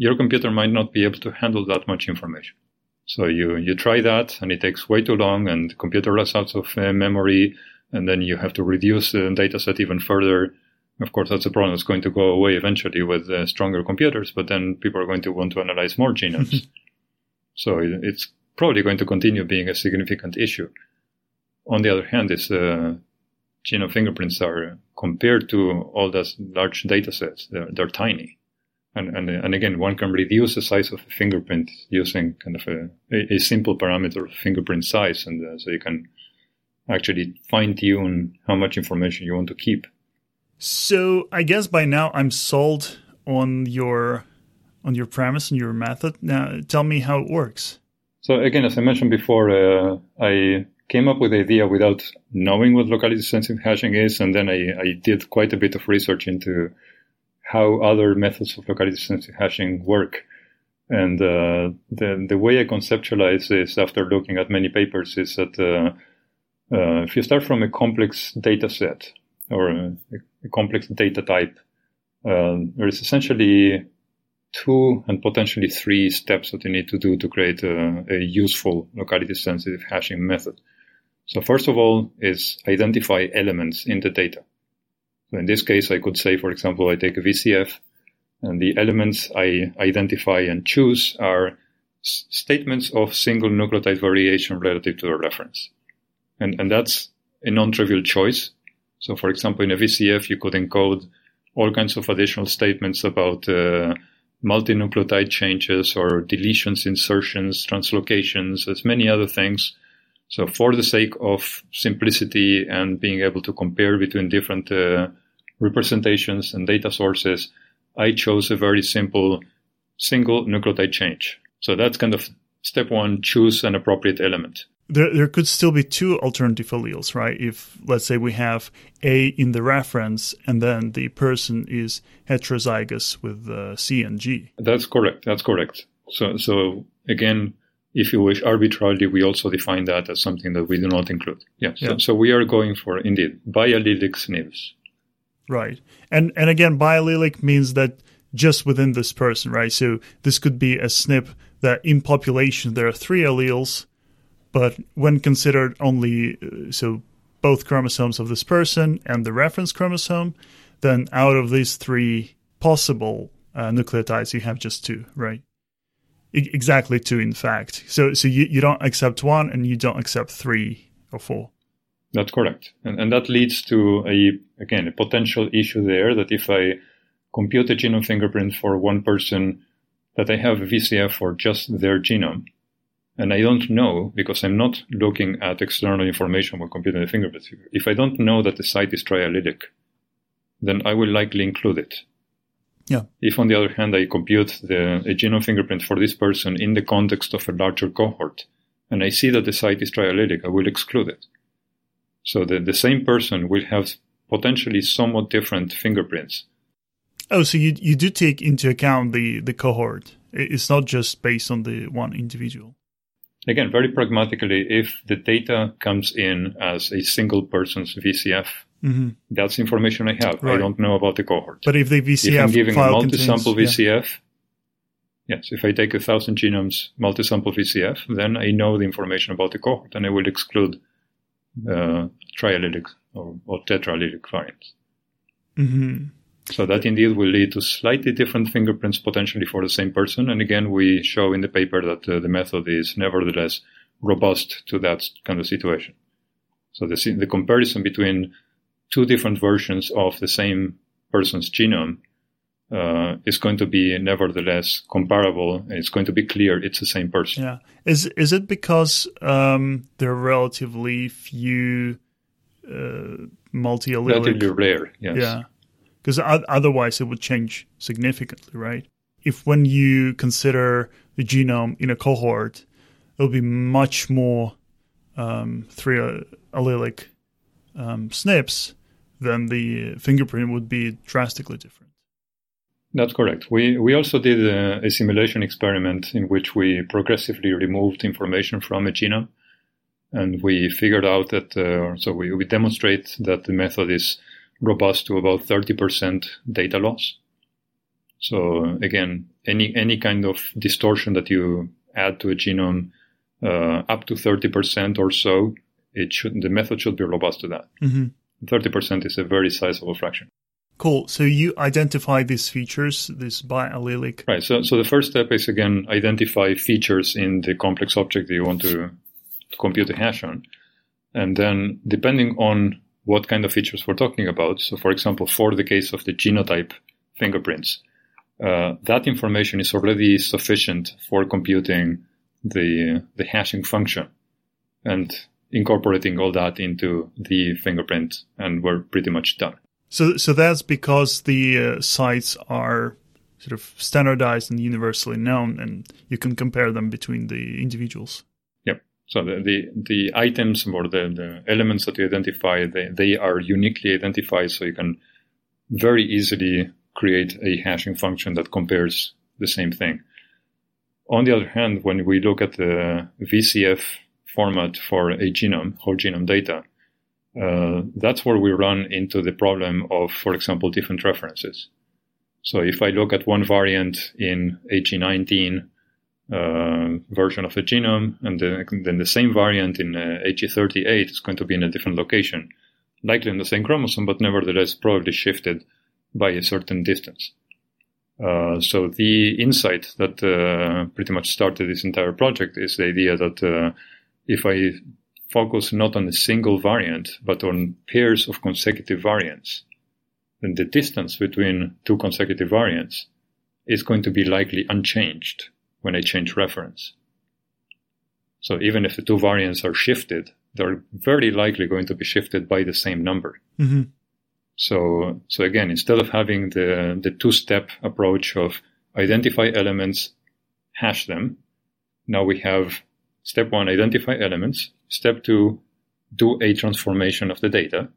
S2: your computer might not be able to handle that much information. So you, you try that and it takes way too long and the computer runs out of uh, memory and then you have to reduce the data set even further. Of course, that's a problem that's going to go away eventually with uh, stronger computers, but then people are going to want to analyze more genomes. [LAUGHS] so it's probably going to continue being a significant issue. On the other hand, is uh, genome fingerprints are compared to all those large data sets, they're, they're tiny. And, and, and again, one can reduce the size of a fingerprint using kind of a, a, a simple parameter of fingerprint size. And uh, so you can actually fine tune how much information you want to keep.
S1: So I guess by now I'm sold on your on your premise and your method. Now tell me how it works.
S2: So again, as I mentioned before, uh, I came up with the idea without knowing what locality sensitive hashing is, and then I, I did quite a bit of research into how other methods of locality sensitive hashing work. And uh, the the way I conceptualize this after looking at many papers is that uh, uh, if you start from a complex data set or a, a complex data type, uh, there is essentially two and potentially three steps that you need to do to create a, a useful locality sensitive hashing method. So first of all is identify elements in the data. So in this case, I could say, for example, I take a VCF and the elements I identify and choose are s- statements of single nucleotide variation relative to the reference. And, and that's a non-trivial choice. So for example, in a VCF, you could encode all kinds of additional statements about uh, multinucleotide changes or deletions, insertions, translocations, as many other things so for the sake of simplicity and being able to compare between different uh, representations and data sources, I chose a very simple single nucleotide change. So that's kind of step one, choose an appropriate element.
S1: There, there could still be two alternative alleles, right? If, let's say, we have A in the reference and then the person is heterozygous with uh, C and G.
S2: That's correct. That's correct. So, so again, if you wish, arbitrarily, we also define that as something that we do not include. Yeah. So, yeah. so we are going for indeed biallelic SNVs.
S1: Right. And and again, biallelic means that just within this person, right? So this could be a SNP that in population there are three alleles, but when considered only uh, so both chromosomes of this person and the reference chromosome, then out of these three possible uh, nucleotides, you have just two, right? exactly two, in fact. So, so you, you don't accept one and you don't accept three or four.
S2: That's correct. And, and that leads to a, again, a potential issue there that if I compute a genome fingerprint for one person, that I have a VCF for just their genome, and I don't know because I'm not looking at external information when computing the fingerprint. If I don't know that the site is triallelic, then I will likely include it.
S1: Yeah.
S2: If, on the other hand, I compute the a genome fingerprint for this person in the context of a larger cohort, and I see that the site is triallelic, I will exclude it. So the, the same person will have potentially somewhat different fingerprints.
S1: Oh, so you you do take into account the the cohort. It's not just based on the one individual.
S2: Again, very pragmatically, if the data comes in as a single person's VCF, mm-hmm. that's information I have. Right. I don't know about the cohort.
S1: But if the VCF
S2: if I'm giving
S1: a
S2: multi-sample
S1: contains,
S2: VCF, yeah. yes, if I take a thousand genomes multi-sample VCF, then I know the information about the cohort, and I will exclude uh, triallelic or, or tetraallelic variants. Mm-hmm. So that indeed will lead to slightly different fingerprints potentially for the same person. And again, we show in the paper that uh, the method is nevertheless robust to that kind of situation. So the, the comparison between two different versions of the same person's genome uh, is going to be nevertheless comparable. And it's going to be clear it's the same person.
S1: Yeah. Is is it because um, there are relatively few uh, multi-allelic?
S2: Relatively rare. Yes.
S1: Yeah because otherwise it would change significantly, right? If when you consider the genome in a cohort, it will be much more um, three allelic um, SNPs, then the fingerprint would be drastically different.
S2: That's correct. We we also did a, a, simulation experiment in which we progressively removed information from a genome, and we figured out that uh, so we, we demonstrate that the method is robust to about 30% data loss. So again, any any kind of distortion that you add to a genome uh, up to 30% or so, it should the method should be robust to that. Mm-hmm. 30% is a very sizable fraction.
S1: Cool. So you identify these features, this biallelic.
S2: Right. So, so the first step is again identify features in the complex object that you want to, to compute a hash on, and then depending on what kind of features we're talking about. So, for example, for the case of the genotype fingerprints, uh, that information is already sufficient for computing the the hashing function and incorporating all that into the fingerprint, and we're pretty much done.
S1: So, so that's because the uh, sites are sort of standardized and universally known, and you can compare them between the individuals. Yep.
S2: So the, the, the items or the, the elements that you identify, they, they are uniquely identified. So you can very easily create a hashing function that compares the same thing. On the other hand, when we look at the VCF format for a genome, whole genome data, uh, that's where we run into the problem of, for example, different references. So if I look at one variant in HG19 uh, version of the genome, and the, then the same variant in uh, HG38 is going to be in a different location, likely in the same chromosome, but nevertheless probably shifted by a certain distance. Uh, so the insight that uh, pretty much started this entire project is the idea that uh, if I focus not on a single variant, but on pairs of consecutive variants, then the distance between two consecutive variants is going to be likely unchanged when I change reference. So even if the two variants are shifted, they're very likely going to be shifted by the same number. Mm-hmm. So, so again, instead of having the, the two-step approach of identify elements, hash them, now we have step one, identify elements. Step two, do a transformation of the data.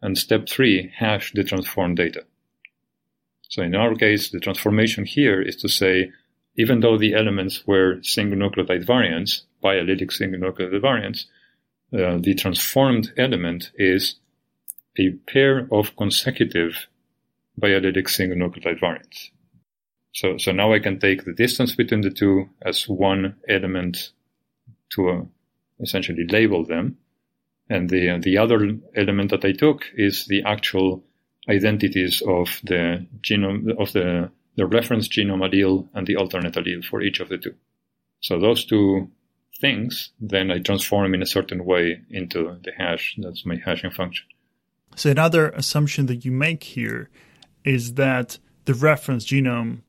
S2: And step three, hash the transformed data. So in our case, the transformation here is to say, even though the elements were single nucleotide variants, biallelic single nucleotide variants, uh, the transformed element is a pair of consecutive biallelic single nucleotide variants. So, so now I can take the distance between the two as one element to uh, essentially label them. And the, the other element that I took is the actual identities of the genome, of the the reference genome allele and the alternate allele for each of the two. So those two things, then I transform in a certain way into the hash. That's my hashing function.
S1: So another assumption that you make here is that the reference genome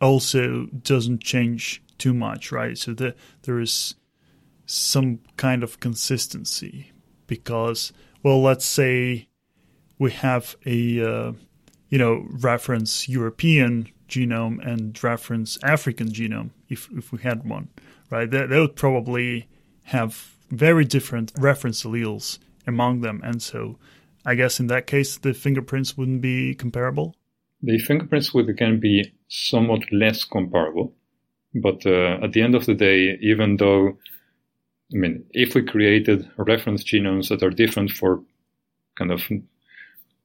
S1: also doesn't change too much, right? So the, there is some kind of consistency because, well, let's say we have a uh, you know, reference European genome and reference African genome if, if we had one, right? They, they would probably have very different reference alleles among them. And so I guess in that case, the fingerprints wouldn't be comparable.
S2: The fingerprints would again be somewhat less comparable. But uh, at the end of the day, even though, I mean, if we created reference genomes that are different for kind of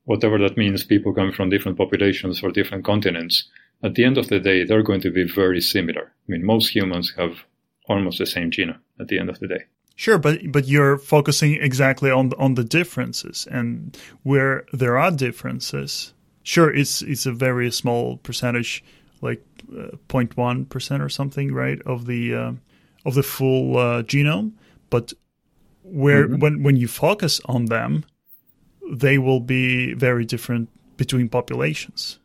S2: whatever that means, people coming from different populations or different continents, at the end of the day, they're going to be very similar. I mean, most humans have almost the same genome at the end of the day.
S1: Sure, but but you're focusing exactly on on the differences and where there are differences. Sure, it's it's a very small percentage, like uh, 0.1 percent or something, right, of the uh, of the full uh, genome. But where mm-hmm. when when you focus on them, they will be very different between populations.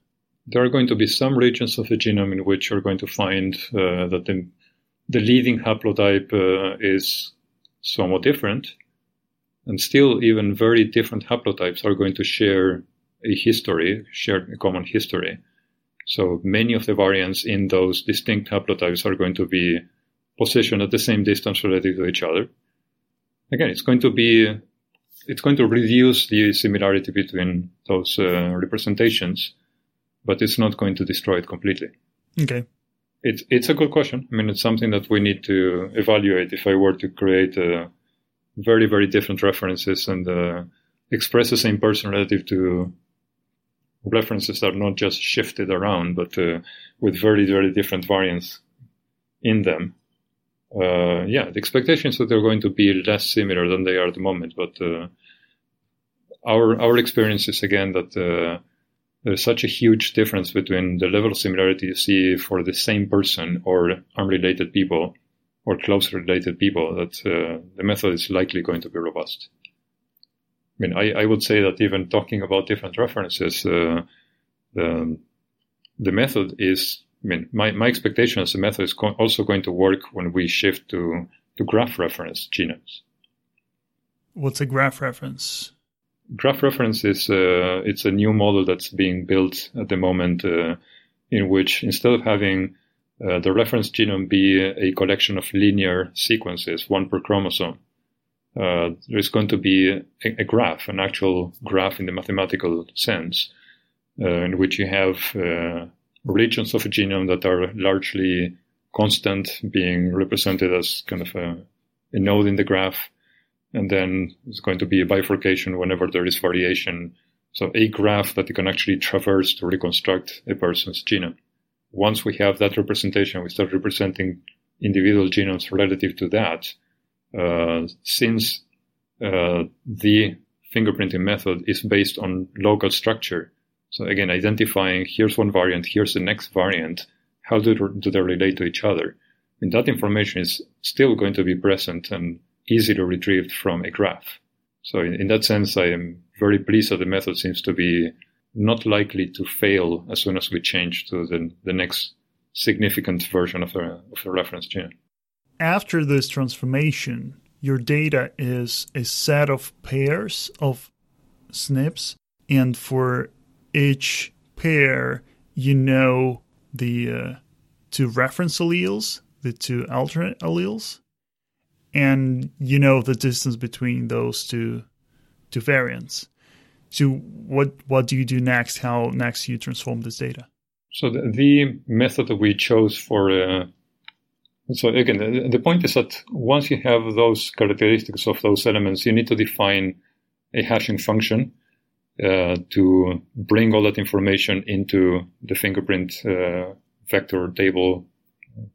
S2: There are going to be some regions of the genome in which you're going to find uh, that the the leading haplotype uh, is somewhat different. And still, even very different haplotypes are going to share a history, share a common history. So many of the variants in those distinct haplotypes are going to be positioned at the same distance relative to each other. Again, it's going to be, it's going to reduce the similarity between those uh, representations, but it's not going to destroy it completely.
S1: Okay.
S2: It's it's a good question. I mean, it's something that we need to evaluate. If I were to create uh, very very different references and uh, express the same person relative to references that are not just shifted around, but uh, with very very different variants in them. Uh, yeah, the expectations that they're going to be less similar than they are at the moment, but uh, our our experience is again that uh, there's such a huge difference between the level of similarity you see for the same person or unrelated people or closely related people that uh, the method is likely going to be robust. I mean, I, I would say that even talking about different references, uh, the, the method is, I mean, my, my expectation is the method is co- also going to work when we shift to, to graph reference genomes.
S1: What's a graph reference?
S2: graph reference is uh, it's a new model that's being built at the moment uh, in which instead of having uh, the reference genome be a collection of linear sequences, one per chromosome, uh, there's going to be a, a, graph, an actual graph in the mathematical sense, uh, in which you have uh, regions of a genome that are largely constant, being represented as kind of a, a node in the graph and then it's going to be a bifurcation whenever there is variation. So a graph that you can actually traverse to reconstruct a person's genome. Once we have that representation, we start representing individual genomes relative to that. Uh, since uh, the fingerprinting method is based on local structure, so again, identifying here's one variant, here's the next variant, how do, do they relate to each other? And that information is still going to be present and easily retrieved from a graph. So in, in, that sense, I am very pleased that the method seems to be not likely to fail as soon as we change to the, the next significant version of the, of the reference gene.
S1: After this transformation, your data is a set of pairs of SNPs, and for each pair, you know the uh, two reference alleles, the two alternate alleles, and you know the distance between those two two variants. So what what do you do next? How next you transform this data?
S2: So the, the method that we chose for uh, so again the, the point is that once you have those characteristics of those elements, you need to define a hashing function uh, to bring all that information into the fingerprint uh, vector table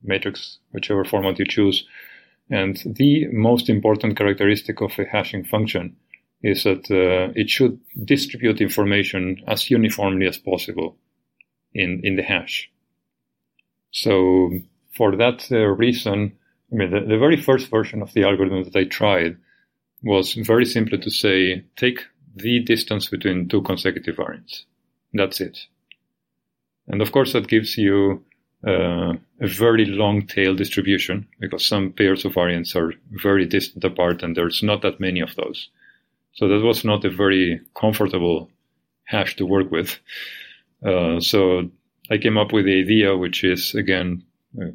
S2: matrix, whichever format you choose. And the most important characteristic of a hashing function is that uh, it should distribute information as uniformly as possible in, in the hash. So for that uh, reason, I mean, the, the, very first version of the algorithm that I tried was very simply to say, take the distance between two consecutive variants. That's it. And of course, that gives you uh, a very long tail distribution because some pairs of variants are very distant apart and there's not that many of those. So that was not a very comfortable hash to work with. Uh, so I came up with the idea, which is again, uh,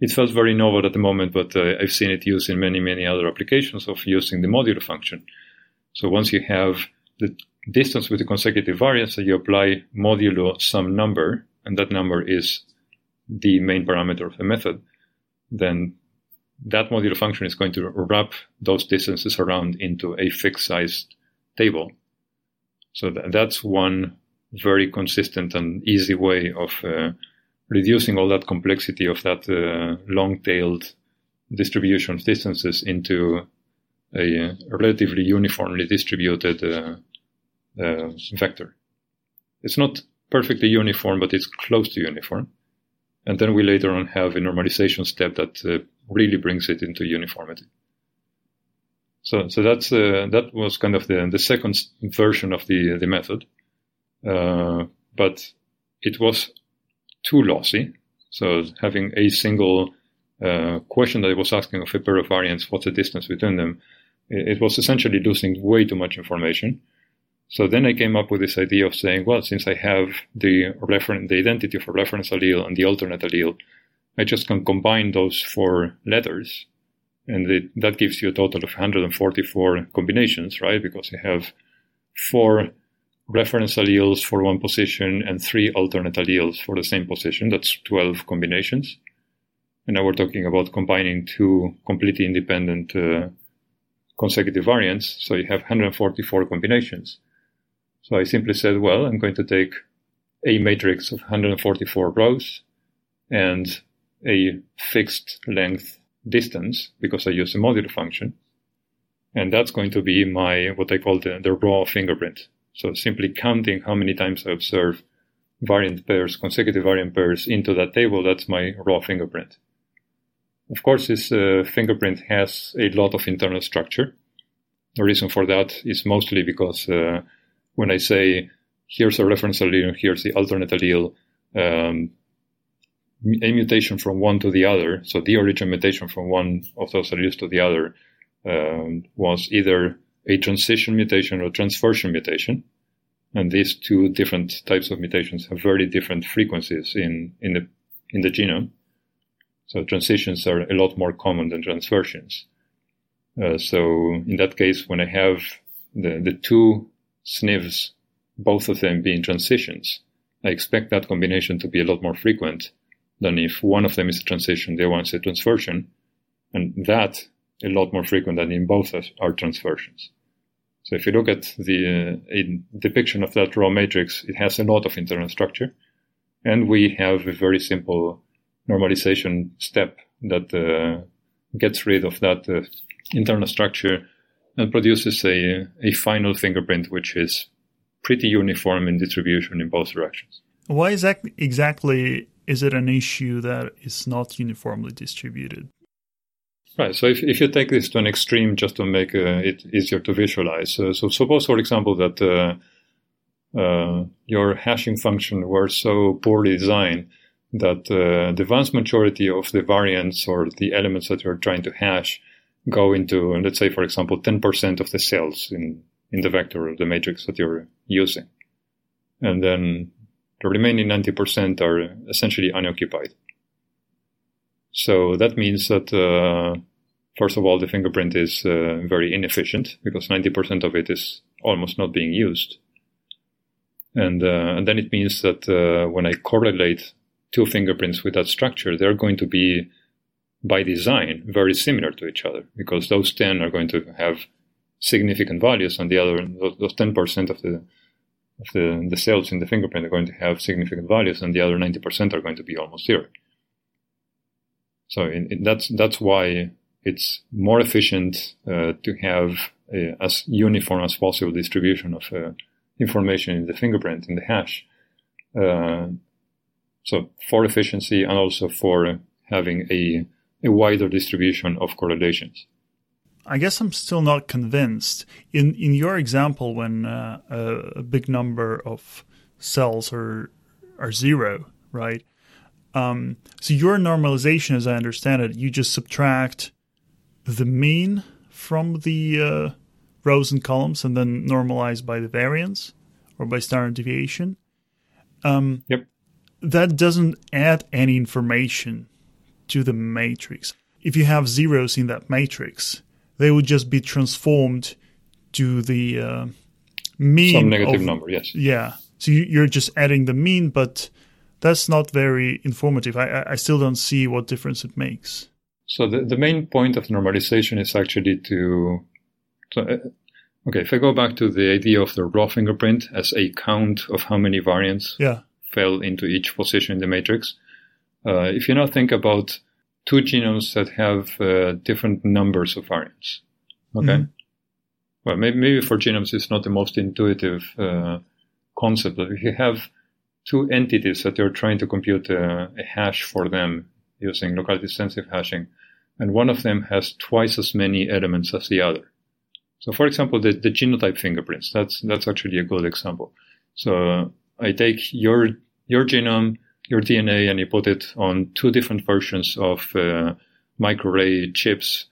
S2: it felt very novel at the moment, but uh, I've seen it used in many, many other applications of using the modular function. So once you have the distance with the consecutive variants, that you apply modulo some number, and that number is the main parameter of the method, then that modulo function is going to wrap those distances around into a fixed sized table. So th- that's one very consistent and easy way of uh, reducing all that complexity of that uh, long-tailed distribution of distances into a relatively uniformly distributed uh, uh, vector. It's not perfectly uniform, but it's close to uniform. And then we later on have a normalization step that uh, really brings it into uniformity. So, so that's uh, that was kind of the the second version of the the method, uh, but it was too lossy. So having a single uh, question that was asking of a pair of variants, what's the distance between them, it, was essentially losing way too much information. So then I came up with this idea of saying, well, since I have the refer- the identity for reference allele and the alternate allele, I just can combine those four letters, and it, that gives you a total of 144 combinations, right? Because you have four reference alleles for one position and three alternate alleles for the same position. That's 12 combinations. And now we're talking about combining two completely independent uh, consecutive variants. So you have 144 combinations. So I simply said, well, I'm going to take a matrix of 144 rows and a fixed length distance because I use a modular function. And that's going to be my, what I call the, the raw fingerprint. So simply counting how many times I observe variant pairs, consecutive variant pairs into that table, that's my raw fingerprint. Of course, this uh, fingerprint has a lot of internal structure. The reason for that is mostly because uh, when I say here's a reference allele, here's the alternate allele, um, a mutation from one to the other, so the origin mutation from one of those alleles to the other, um, was either a transition mutation or a transversion mutation. And these two different types of mutations have very different frequencies in, in the in the genome. So transitions are a lot more common than transversions. Uh, so in that case, when I have the, the two SNVs, both of them being transitions, I expect that combination to be a lot more frequent than if one of them is a transition, the other one is a transversion, and that a lot more frequent than in both are transversions. So if you look at the uh, depiction of that raw matrix, it has a lot of internal structure, and we have a very simple normalization step that uh, gets rid of that uh, internal structure and produces a, a final fingerprint which is pretty uniform in distribution in both directions.
S1: Why is that exactly is it an issue that is not uniformly distributed?
S2: Right. So if, if you take this to an extreme, just to make uh, it easier to visualize, uh, so suppose, for example, that uh, uh your hashing function were so poorly designed that uh, the vast majority of the variants or the elements that you're trying to hash go into, let's say, for example, 10% of the cells in, in the vector of the matrix that you're using. And then the remaining 90% are essentially unoccupied. So that means that, uh, first of all, the fingerprint is uh, very inefficient because 90% of it is almost not being used. And, uh, and then it means that uh, when I correlate two fingerprints with that structure, they're going to be, by design, very similar to each other because those 10 are going to have significant values and the other, those 10% of the of the, the cells in the fingerprint are going to have significant values and the other 90% are going to be almost zero. So in, in that's, that's why it's more efficient uh, to have a, as uniform as possible distribution of uh, information in the fingerprint, in the hash. Uh, so for efficiency and also for having a, a wider distribution of correlations.
S1: I guess I'm still not convinced. In in your example, when uh, a, a, big number of cells are are zero, right? Um, so your normalization, as I understand it, you just subtract the mean from the uh, rows and columns, and then normalize by the variance or by standard deviation.
S2: Um, yep.
S1: That doesn't add any information to the matrix. If you have zeros in that matrix, they would just be transformed to the uh, mean.
S2: Some negative
S1: of,
S2: number, yes.
S1: Yeah. So you, are just adding the mean, but that's not very informative. I, I still don't see what difference it makes.
S2: So the, the main point of normalization is actually to, to uh, okay, if I go back to the idea of the raw fingerprint as a count of how many variants
S1: yeah.
S2: Fell into each position in the matrix, uh, if you now think about two genomes that have uh, different numbers of variants, okay? Mm-hmm. Well, maybe, maybe for genomes it's not the most intuitive uh, concept, but if you have two entities that you're trying to compute a, a hash for them using locality sensitive hashing, and one of them has twice as many elements as the other. So, for example, the, the genotype fingerprints, that's, that's actually a good example. So, uh, I take your, your genome, your DNA, and you put it on two different versions of uh, microarray chips.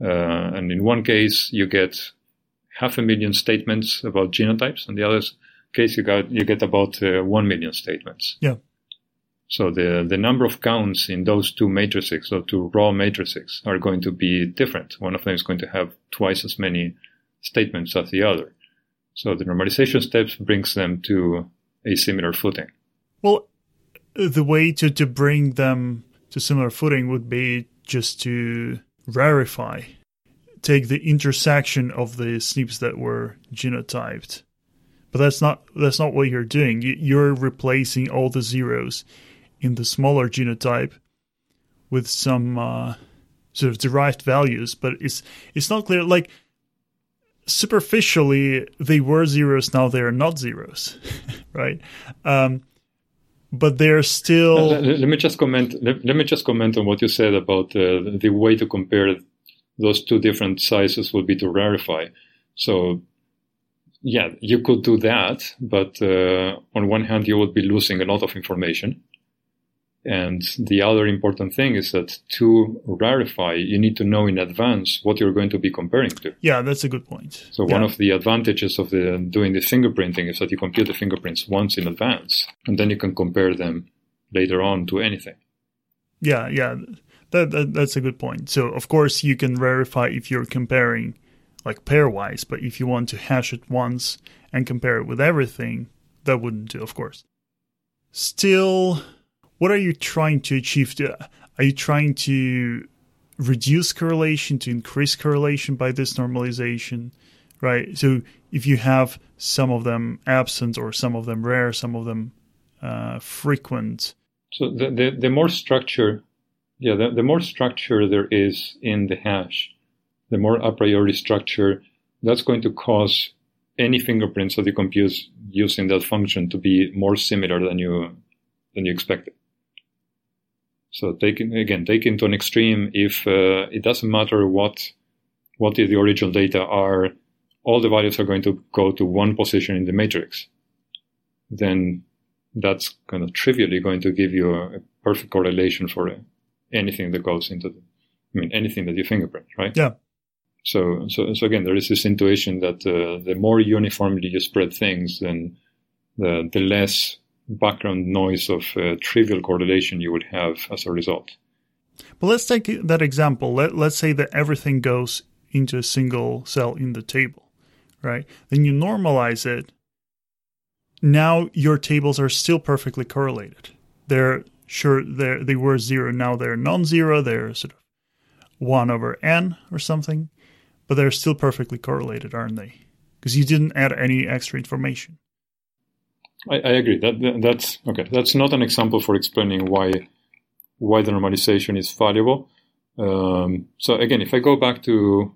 S2: Uh, and in one case, you get half a million statements about genotypes, and the other case, you got you get about uh, one million statements.
S1: Yeah.
S2: So the, the number of counts in those two matrices, or two raw matrices, are going to be different. One of them is going to have twice as many statements as the other. So the normalization steps brings them to a similar footing.
S1: Well, the way to, to bring them to similar footing would be just to rarefy, take the intersection of the SNPs that were genotyped. But that's not that's not what you're doing. You're replacing all the zeros in the smaller genotype with some uh, sort of derived values, but it's it's not clear. Like superficially, they were zeros. Now they are not zeros, [LAUGHS] right? Um, but they're still.
S2: Let, let, me just comment. Let, let, me just comment on what you said about uh, the way to compare those two different sizes would be to rarefy. So, yeah, you could do that, but uh, on one hand, you would be losing a lot of information. And the other important thing is that to rarefy, you need to know in advance what you're going to be comparing to.
S1: Yeah, that's a good point.
S2: So
S1: yeah.
S2: one of the advantages of the, doing the fingerprinting is that you compute the fingerprints once in advance, and then you can compare them later on to anything.
S1: Yeah, yeah, that, that that's a good point. So of course you can rarefy if you're comparing like pairwise, but if you want to hash it once and compare it with everything, that wouldn't do, of course. Still what are you trying to achieve? Are you trying to reduce correlation, to increase correlation by this normalization? Right. So if you have some of them absent or some of them rare, some of them uh, frequent.
S2: So the, the, the more structure, yeah, the, the more structure there is in the hash, the more a priori structure, that's going to cause any fingerprints that you compute using that function to be more similar than you than you expected. So take again, take into an extreme if uh, it doesn't matter what what the original data are, all the values are going to go to one position in the matrix. Then that's kind of trivially going to give you a, a perfect correlation for anything that goes into the, I mean, anything that you fingerprint, right?
S1: Yeah.
S2: So, so, so again, there is this intuition that uh, the more uniformly you spread things, then the, the less background noise of uh, trivial correlation you would have as a result.
S1: But let's take that example. Let, let's say that everything goes into a single cell in the table, right? Then you normalize it. Now your tables are still perfectly correlated. They're sure they they were zero. Now they're non-zero. They're sort of one over n or something, but they're still perfectly correlated, aren't they? Because you didn't add any extra information.
S2: I, I agree. That, that, that's okay. That's not an example for explaining why why the normalization is valuable. Um, so again, if I go back to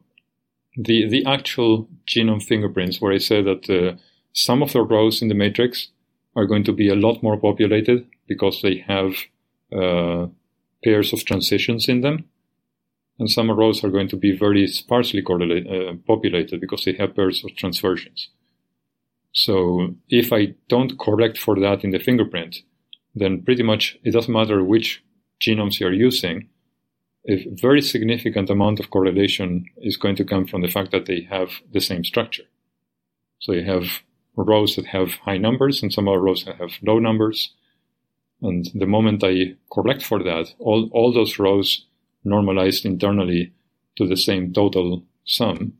S2: the the actual genome fingerprints, where I say that uh, some of the rows in the matrix are going to be a lot more populated because they have uh, pairs of transitions in them, and some rows are going to be very sparsely correlated, uh, populated because they have pairs of transversions. So if I don't correct for that in the fingerprint, then pretty much it doesn't matter which genomes you're using. A very significant amount of correlation is going to come from the fact that they have the same structure. So you have rows that have high numbers and some other rows that have low numbers. And the moment I correct for that, all, all those rows normalized internally to the same total sum,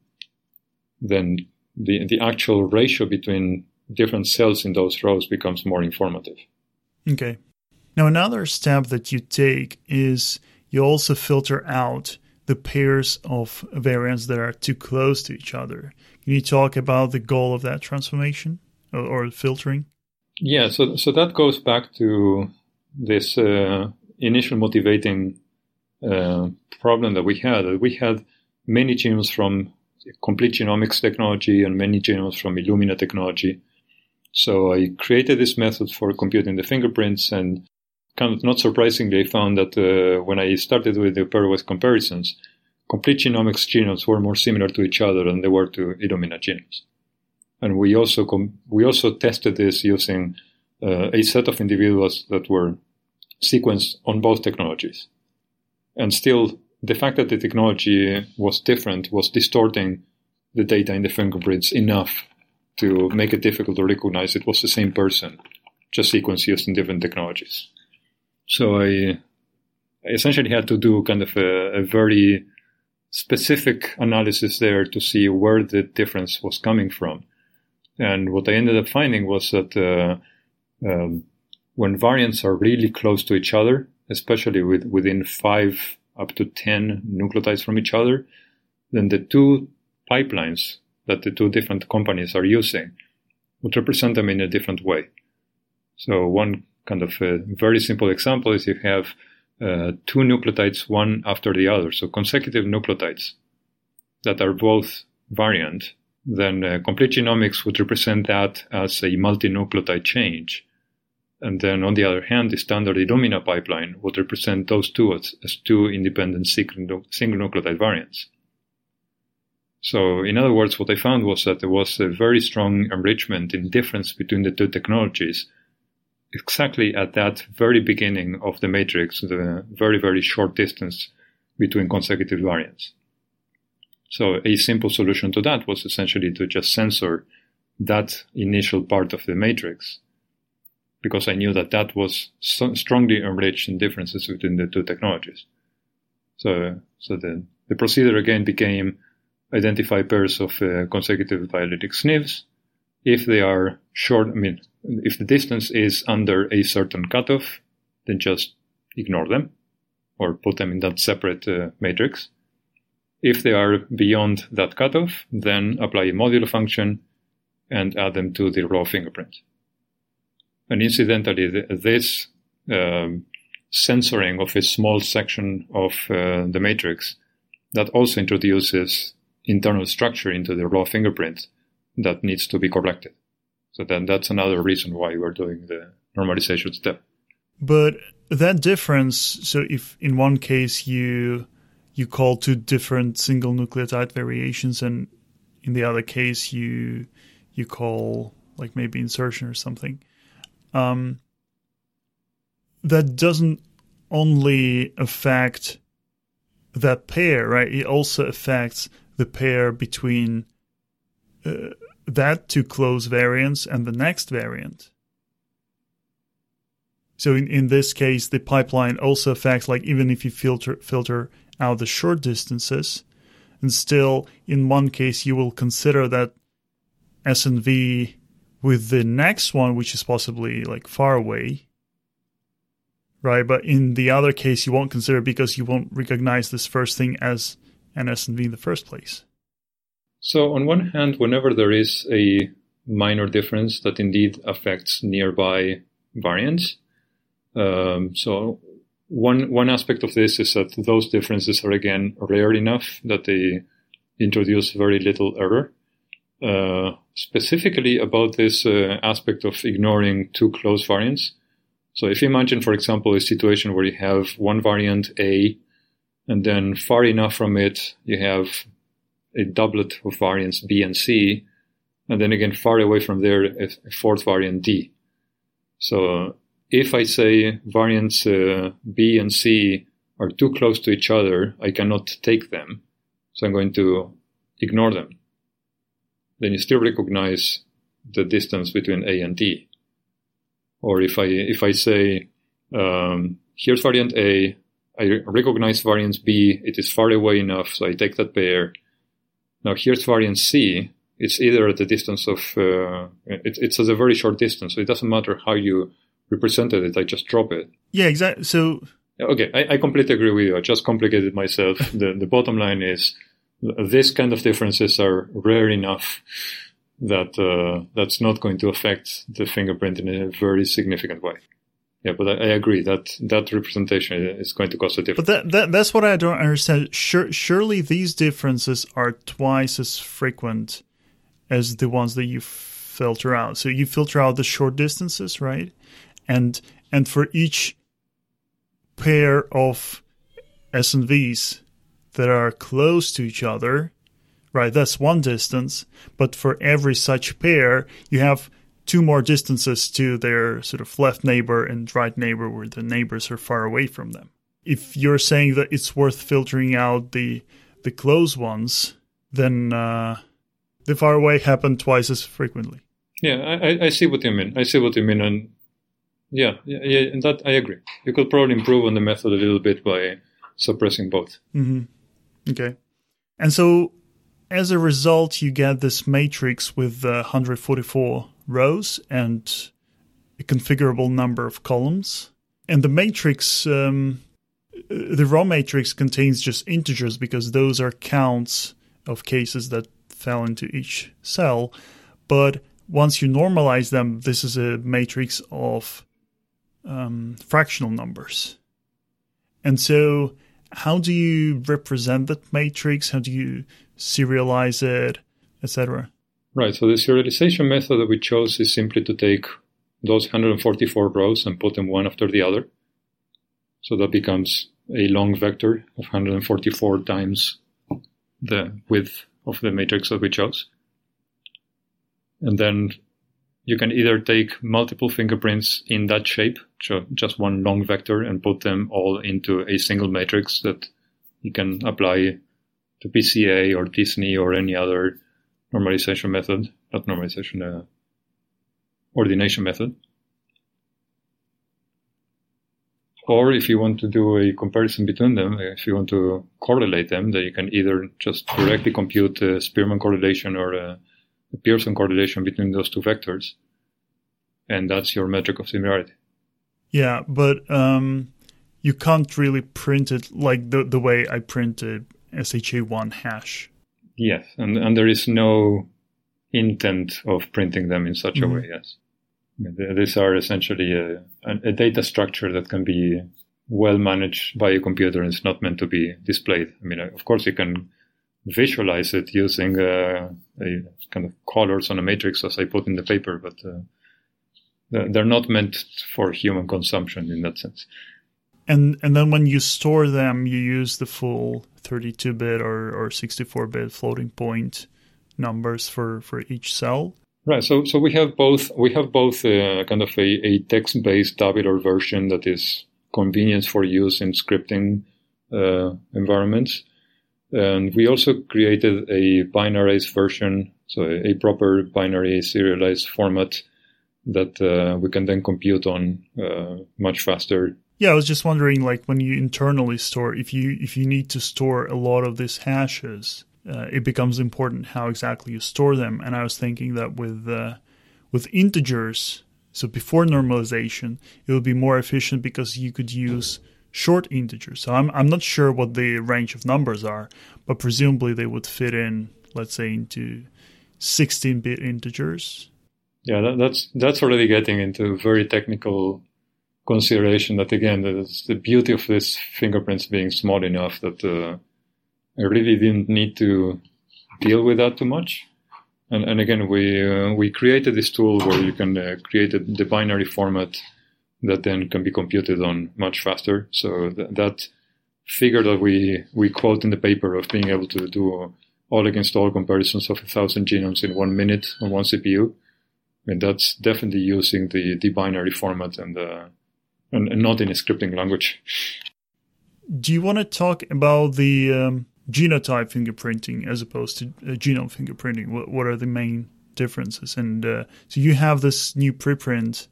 S2: then the, the actual ratio between different cells in those rows becomes more informative.
S1: Okay. Now, another step that you take is you also filter out the pairs of variants that are too close to each other. Can you talk about the goal of that transformation or, or filtering?
S2: Yeah, so so that goes back to this uh, initial motivating uh, problem that we had. We had many genomes from complete genomics technology and many genomes from Illumina technology. So I created this method for computing the fingerprints, and kind of not surprisingly, I found that uh, when I started with the pairwise comparisons, complete genomics genomes were more similar to each other than they were to Illumina genomes. And we also com- we also tested this using uh, a set of individuals that were sequenced on both technologies. And still, the fact that the technology was different was distorting the data in the fingerprints enough to make it difficult to recognize it was the same person, just sequenced used in different technologies. So I, I essentially had to do kind of a, a, very specific analysis there to see where the difference was coming from. And what I ended up finding was that uh, um, when variants are really close to each other, especially with within five up to ten nucleotides from each other, then the two pipelines that the two different companies are using would represent them in a different way. So one kind of a very simple example is if you have uh, two nucleotides one after the other, so consecutive nucleotides that are both variant, then uh, complete genomics would represent that as a multi-nucleotide change. And then on the other hand, the standard Illumina pipeline would represent those two as, as two independent single, single nucleotide variants. So in other words, what I found was that there was a very strong enrichment in difference between the two technologies exactly at that very beginning of the matrix, the very, very short distance between consecutive variants. So a simple solution to that was essentially to just censor that initial part of the matrix because I knew that that was so strongly enriched in differences between the two technologies. So, so the, the procedure again became identify pairs of uh, consecutive biallelic SNVs. If they are short, I mean, if the distance is under a certain cutoff, then just ignore them or put them in that separate uh, matrix. If they are beyond that cutoff, then apply a modulo function and add them to the raw fingerprint. And incidentally, this um, censoring of a small section of uh, the matrix that also introduces internal structure into the raw fingerprint that needs to be corrected. So then that's another reason why we're doing the normalization step.
S1: But that difference, so if in one case you you call two different single nucleotide variations and in the other case you you call like maybe insertion or something um, that doesn't only affect that pair right it also affects the pair between uh, that two close variants and the next variant. So in, in this case, the pipeline also affects like even if you filter filter out the short distances, and still in one case you will consider that SNV with the next one, which is possibly like far away. Right, but in the other case you won't consider because you won't recognize this first thing as an SNV in the first place.
S2: So, on one hand, whenever there is a minor difference that indeed affects nearby variants, um, so one one aspect of this is that those differences are again rare enough that they introduce very little error. Uh, specifically about this uh, aspect of ignoring too close variants. So if you imagine, for example, a situation where you have one variant A, and then far enough from it, you have a doublet of variants B and C, and then again far away from there a, fourth variant D. So if I say variants uh, B and C are too close to each other, I cannot take them, so I'm going to ignore them. Then you still recognize the distance between A and D. Or if I if I say um, here's variant A. I recognize variant B. It is far away enough, so I take that pair. Now here's variant C. It's either at the distance of, uh, it, it's at a very short distance, so it doesn't matter how you represented it. I just drop it.
S1: Yeah, exactly. So
S2: okay, I, I completely agree with you. I just complicated myself. [LAUGHS] the The bottom line is this kind of differences are rare enough that uh, that's not going to affect the fingerprint in a very significant way. Yeah, but I, I, agree that that representation is going to cause a difference.
S1: But that, that that's what I don't understand. Sure, surely these differences are twice as frequent as the ones that you filter out. So you filter out the short distances, right? And and for each pair of SNVs that are close to each other, right? That's one distance. But for every such pair, you have two more distances to their sort of left neighbor and right neighbor where the neighbors are far away from them. If you're saying that it's worth filtering out the the close ones, then uh, the far away happen twice as frequently.
S2: Yeah, I, I see what you mean. I see what you mean, and yeah, yeah, yeah, and that I agree. You could probably improve on the method a little bit by suppressing both.
S1: Mm-hmm. Okay, and so as a result, you get this matrix with uh, 144 rows and a configurable number of columns. And the matrix, um, the raw matrix contains just integers because those are counts of cases that fell into each cell. But once you normalize them, this is a matrix of um, fractional numbers. And so, how do you represent that matrix? How do you serialize it, etc.?
S2: Right. So the serialization method that we chose is simply to take those 144 rows and put them one after the other. So that becomes a long vector of 144 times the width of the matrix that we chose. And then you can either take multiple fingerprints in that shape, so just one long vector, and put them all into a single matrix that you can apply to PCA or t-SNE or any other normalization method, not normalization, uh, ordination method. Or if you want to do a comparison between them, if you want to correlate them, then you can either just directly compute a Spearman correlation or a, a Pearson correlation between those two vectors. And that's your metric of similarity.
S1: Yeah, but um, you can't really print it like the, the way I printed SHA1 hash
S2: Yes, and, and there is no intent of printing them in such mm-hmm. a way, yes. These are essentially a, a, data structure that can be well managed by a computer and it's not meant to be displayed. I mean, of course, you can visualize it using uh, a kind of colors on a matrix as I put in the paper, but uh, they're not meant for human consumption in that sense.
S1: And and then when you store them, you use the full 32-bit or, or 64-bit floating point numbers for, for each cell.
S2: Right. So so we have both we have both uh, kind of a, a text-based tabular version that is convenient for use in scripting uh, environments, and we also created a binarized version, so a, proper binary serialized format that uh, we can then compute on uh, much faster
S1: yeah, I was just wondering, like when you internally store, if you if you need to store a lot of these hashes, uh, it becomes important how exactly you store them. And I was thinking that with uh, with integers, so before normalization, it would be more efficient because you could use short integers. So I'm I'm not sure what the range of numbers are, but presumably they would fit in, let's say, into 16-bit integers.
S2: Yeah, that, that's that's already getting into very technical consideration that again, that's the beauty of this fingerprints being small enough that uh, I really didn't need to deal with that too much. And, and again, we uh, we created this tool where you can uh, create a, the binary format that then can be computed on much faster. So th- that figure that we we quote in the paper of being able to do all against all comparisons of a thousand genomes in one minute on one CPU. I mean, that's definitely using the, the binary format and the, and, and not in a scripting language.
S1: Do you want to talk about the um, genotype fingerprinting as opposed to uh, genome fingerprinting? What, what are the main differences? And uh, so you have this new preprint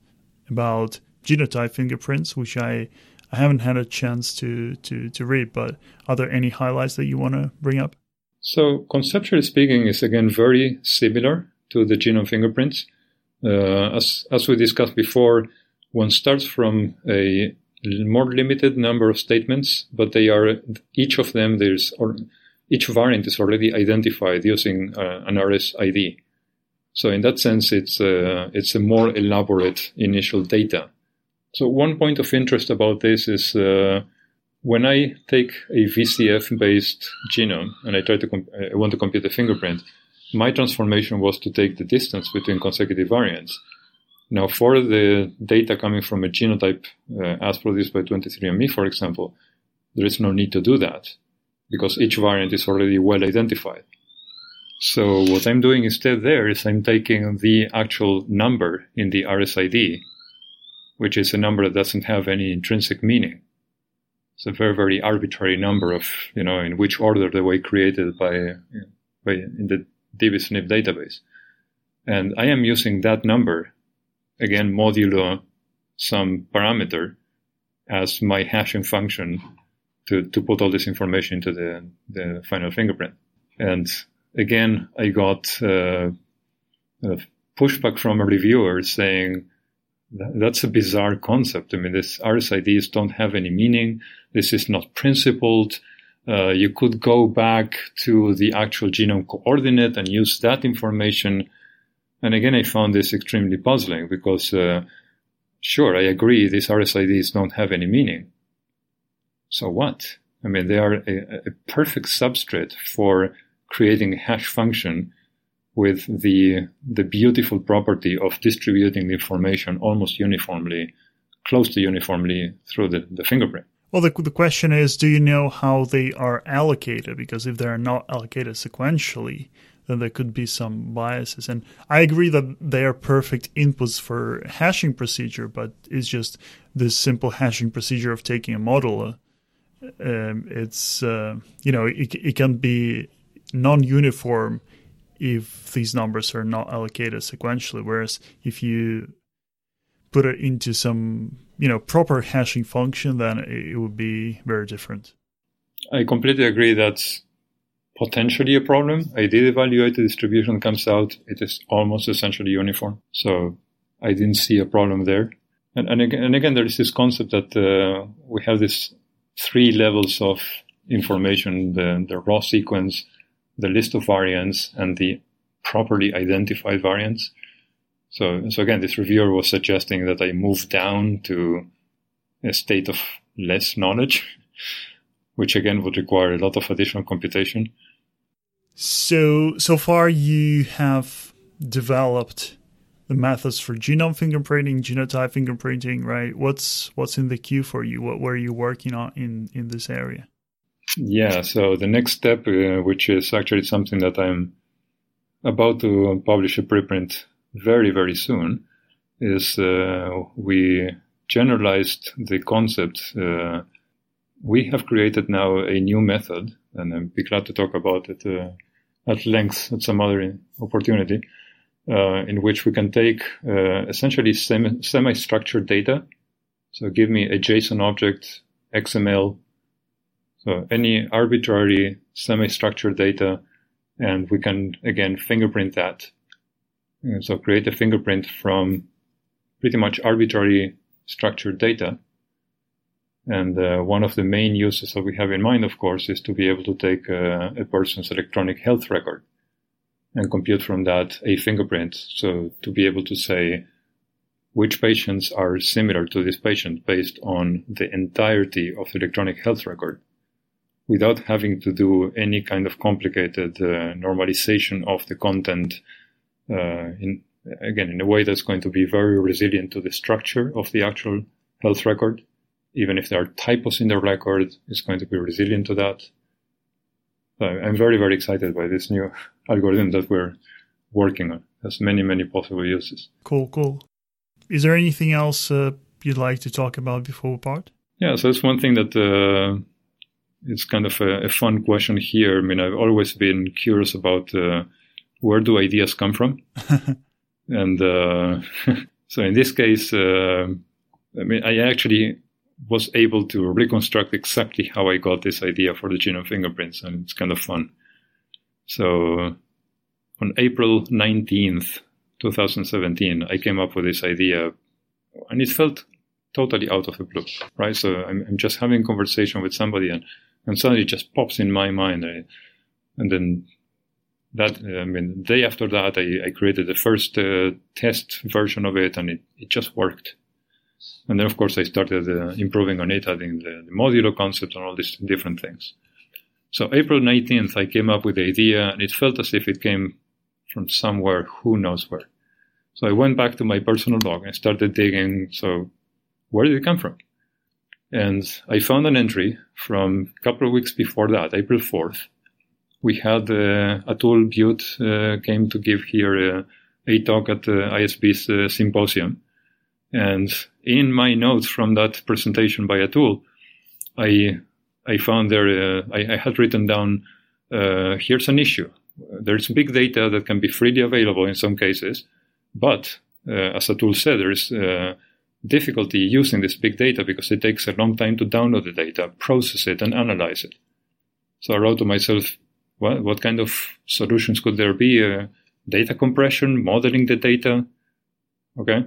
S1: about genotype fingerprints, which I I haven't had a chance to to to read. But are there any highlights that you want to bring up?
S2: So conceptually speaking, is again very similar to the genome fingerprints. Uh, as as we discussed before, one starts from a more limited number of statements, but they are each of them there's or each variant is already identified using uh, an RSID. So in that sense, it's a, uh, it's a more elaborate initial data. So one point of interest about this is uh, when I take a VCF-based genome and I try to comp- I want to compute a fingerprint, my transformation was to take the distance between consecutive variants. Now, for the data coming from a genotype uh, as produced by 23andMe, for example, there is no need to do that because each variant is already well identified. So what I'm doing instead there is I'm taking the actual number in the RSID, which is a number that doesn't have any intrinsic meaning. It's a very, very arbitrary number of, you know, in which order they were created by, by in the DBSNP database. And I am using that number, again, modulo some parameter as my hashing function to, to put all this information into the, the final fingerprint. And again, I got uh, pushback from a reviewer saying, that's a bizarre concept. I mean, these RSIDs don't have any meaning. This is not principled. Uh, you could go back to the actual genome coordinate and use that information. And again, I found this extremely puzzling because, uh, sure, I agree, these RSIDs don't have any meaning so what? I mean, they are a, a perfect substrate for creating a hash function with the the beautiful property of distributing the information almost uniformly, close to uniformly through the, the fingerprint.
S1: Well, the, the question is, do you know how they are allocated? Because if they are not allocated sequentially, then there could be some biases. And I agree that they are perfect inputs for hashing procedure, but it's just this simple hashing procedure of taking a model um, it's uh, you know it, it can be non-uniform if these numbers are not allocated sequentially. Whereas if you put it into some you know proper hashing function, then it would be very different.
S2: I completely agree. That's potentially a problem. I did evaluate the distribution comes out. It is almost essentially uniform. So I didn't see a problem there. And, and, again, and again, there is this concept that uh, we have this three levels of information the, the raw sequence, the list of variants, and the properly identified variants. So, so again, this reviewer was suggesting that I move down to a state of less knowledge, [LAUGHS] which again would require a lot of additional computation.
S1: So, so far you have developed the methods for genome fingerprinting, genotype fingerprinting, right? What's what's in the queue for you? What were you working on in in this area?
S2: Yeah, so the next step, uh, which is actually something that I'm about to publish a preprint very very soon, is uh, we generalized the concept. Uh, we have created now a new method, and I'd be glad to talk about it uh, at length at some other opportunity uh, in which we can take uh, essentially semi structured data. So give me a JSON object, XML, so any arbitrary semi structured data, and we can again fingerprint that. And so create a fingerprint from pretty much arbitrary structured data. And uh, one of the main uses that we have in mind, of course, is to be able to take uh, a person's electronic health record and compute from that a fingerprint. So to be able to say which patients are similar to this patient based on the entirety of the electronic health record without having to do any kind of complicated uh, normalization of the content uh, in again in a way that's going to be very resilient to the structure of the actual health record even if there are typos in the record it's going to be resilient to that so I'm very, very excited by this new [LAUGHS] algorithm that we're working on. It has many, many possible uses.
S1: Cool, cool. Is there anything else uh, you'd like to talk about before we part?
S2: Yeah, so it's one thing that uh, it's kind of a, a, fun question here. I mean, I've always been curious about uh, where do ideas come from, [LAUGHS] and uh, [LAUGHS] so in this case, uh, I mean, I actually was able to reconstruct exactly how I got this idea for the genome fingerprints, and it's kind of fun. So, on April 19th, 2017, I came up with this idea, and it felt totally out of the blue, right? So I'm, I'm just having a conversation with somebody, and, and suddenly it just pops in my mind, I, and then that I mean, day after that, I, I created the first uh, test version of it, and it, it just worked. And then, of course, I started uh, improving on it, adding the, the modulo concept and all these different things. So April 19th, I came up with the idea, and it felt as if it came from somewhere, who knows where. So I went back to my personal blog and started digging. So where did it come from? And I found an entry from a couple of weeks before that, April 4th. We had uh, Atul Butte uh, came to give here uh, a talk at the ISB's uh, symposium. And in my notes from that presentation by Atul, I I found there uh, I, I, had written down uh, here's an issue. There's big data that can be freely available in some cases, but as Atul said, there's difficulty using this big data because it takes a long time to download the data, process it, and analyze it. So I wrote to myself, what, what kind of solutions could there be? Uh, data compression, modeling the data. Okay.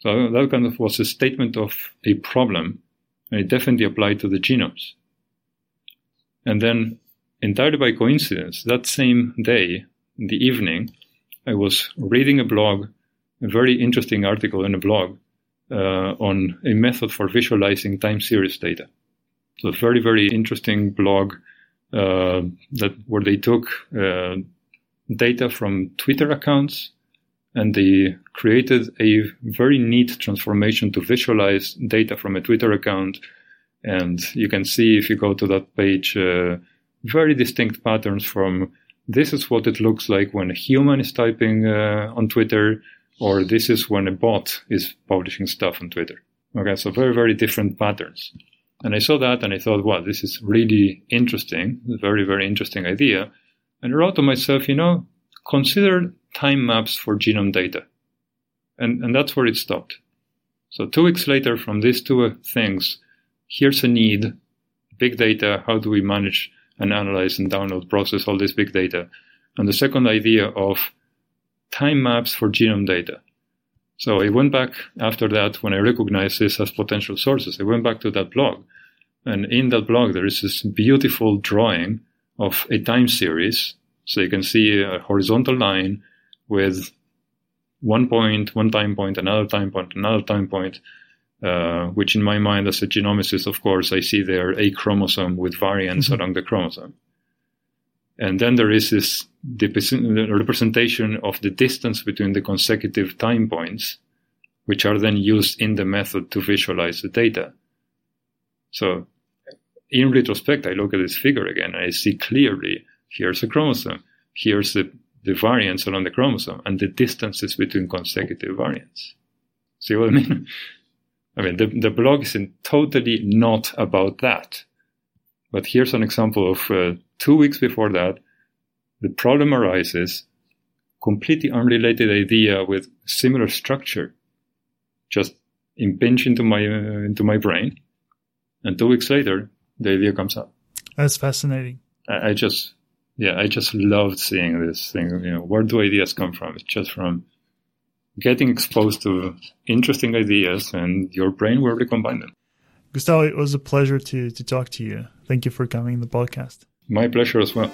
S2: So that kind of was a statement of a problem, and it definitely applied to the genomes. And then, entirely by coincidence, that same day, in the evening, I was reading a blog, a very interesting article in a blog uh, on a method for visualizing time series data. So very, very interesting blog uh, that where they took uh, data from Twitter accounts and they created a very neat transformation to visualize data from a Twitter account. And you can see if you go to that page, uh, very distinct patterns from this is what it looks like when a human is typing uh, on Twitter or this is when a bot is publishing stuff on Twitter. Okay, so very, very different patterns. And I saw that and I thought, wow, this is really interesting. Very, very interesting idea. And I wrote to myself, you know, consider time maps for genome data. And, and that's where it stopped. So two weeks later from these two things, here's a need, big data. How do we manage and analyze and download, process all this big data? And the second idea of time maps for genome data. So I went back after that when I recognized this as potential sources. I went back to that blog. And in that blog, there is this beautiful drawing of a time series. So you can see a horizontal line with one point, one time point, another time point, another time point, uh, which in my mind as a genomicist, of course, I see there a chromosome with variants mm-hmm. along the chromosome. And then there is this representation of the distance between the consecutive time points, which are then used in the method to visualize the data. So in retrospect, I look at this figure again and I see clearly here's a chromosome, here's the, the variants along the chromosome, and the distances between consecutive variants. See what I mean? [LAUGHS] I mean, the, the blog is totally not about that. But here's an example of uh, two weeks before that, the problem arises, completely unrelated idea with similar structure, just impinge into my uh, into my brain, and two weeks later, the idea comes up.
S1: That's fascinating.
S2: I, I just, yeah, I just loved seeing this thing. You know, where do ideas come from? It's just from getting exposed to interesting ideas, and your brain will recombine them.
S1: Gustavo, it was a pleasure to to talk to you. Thank you for coming on the podcast.
S2: My pleasure as well.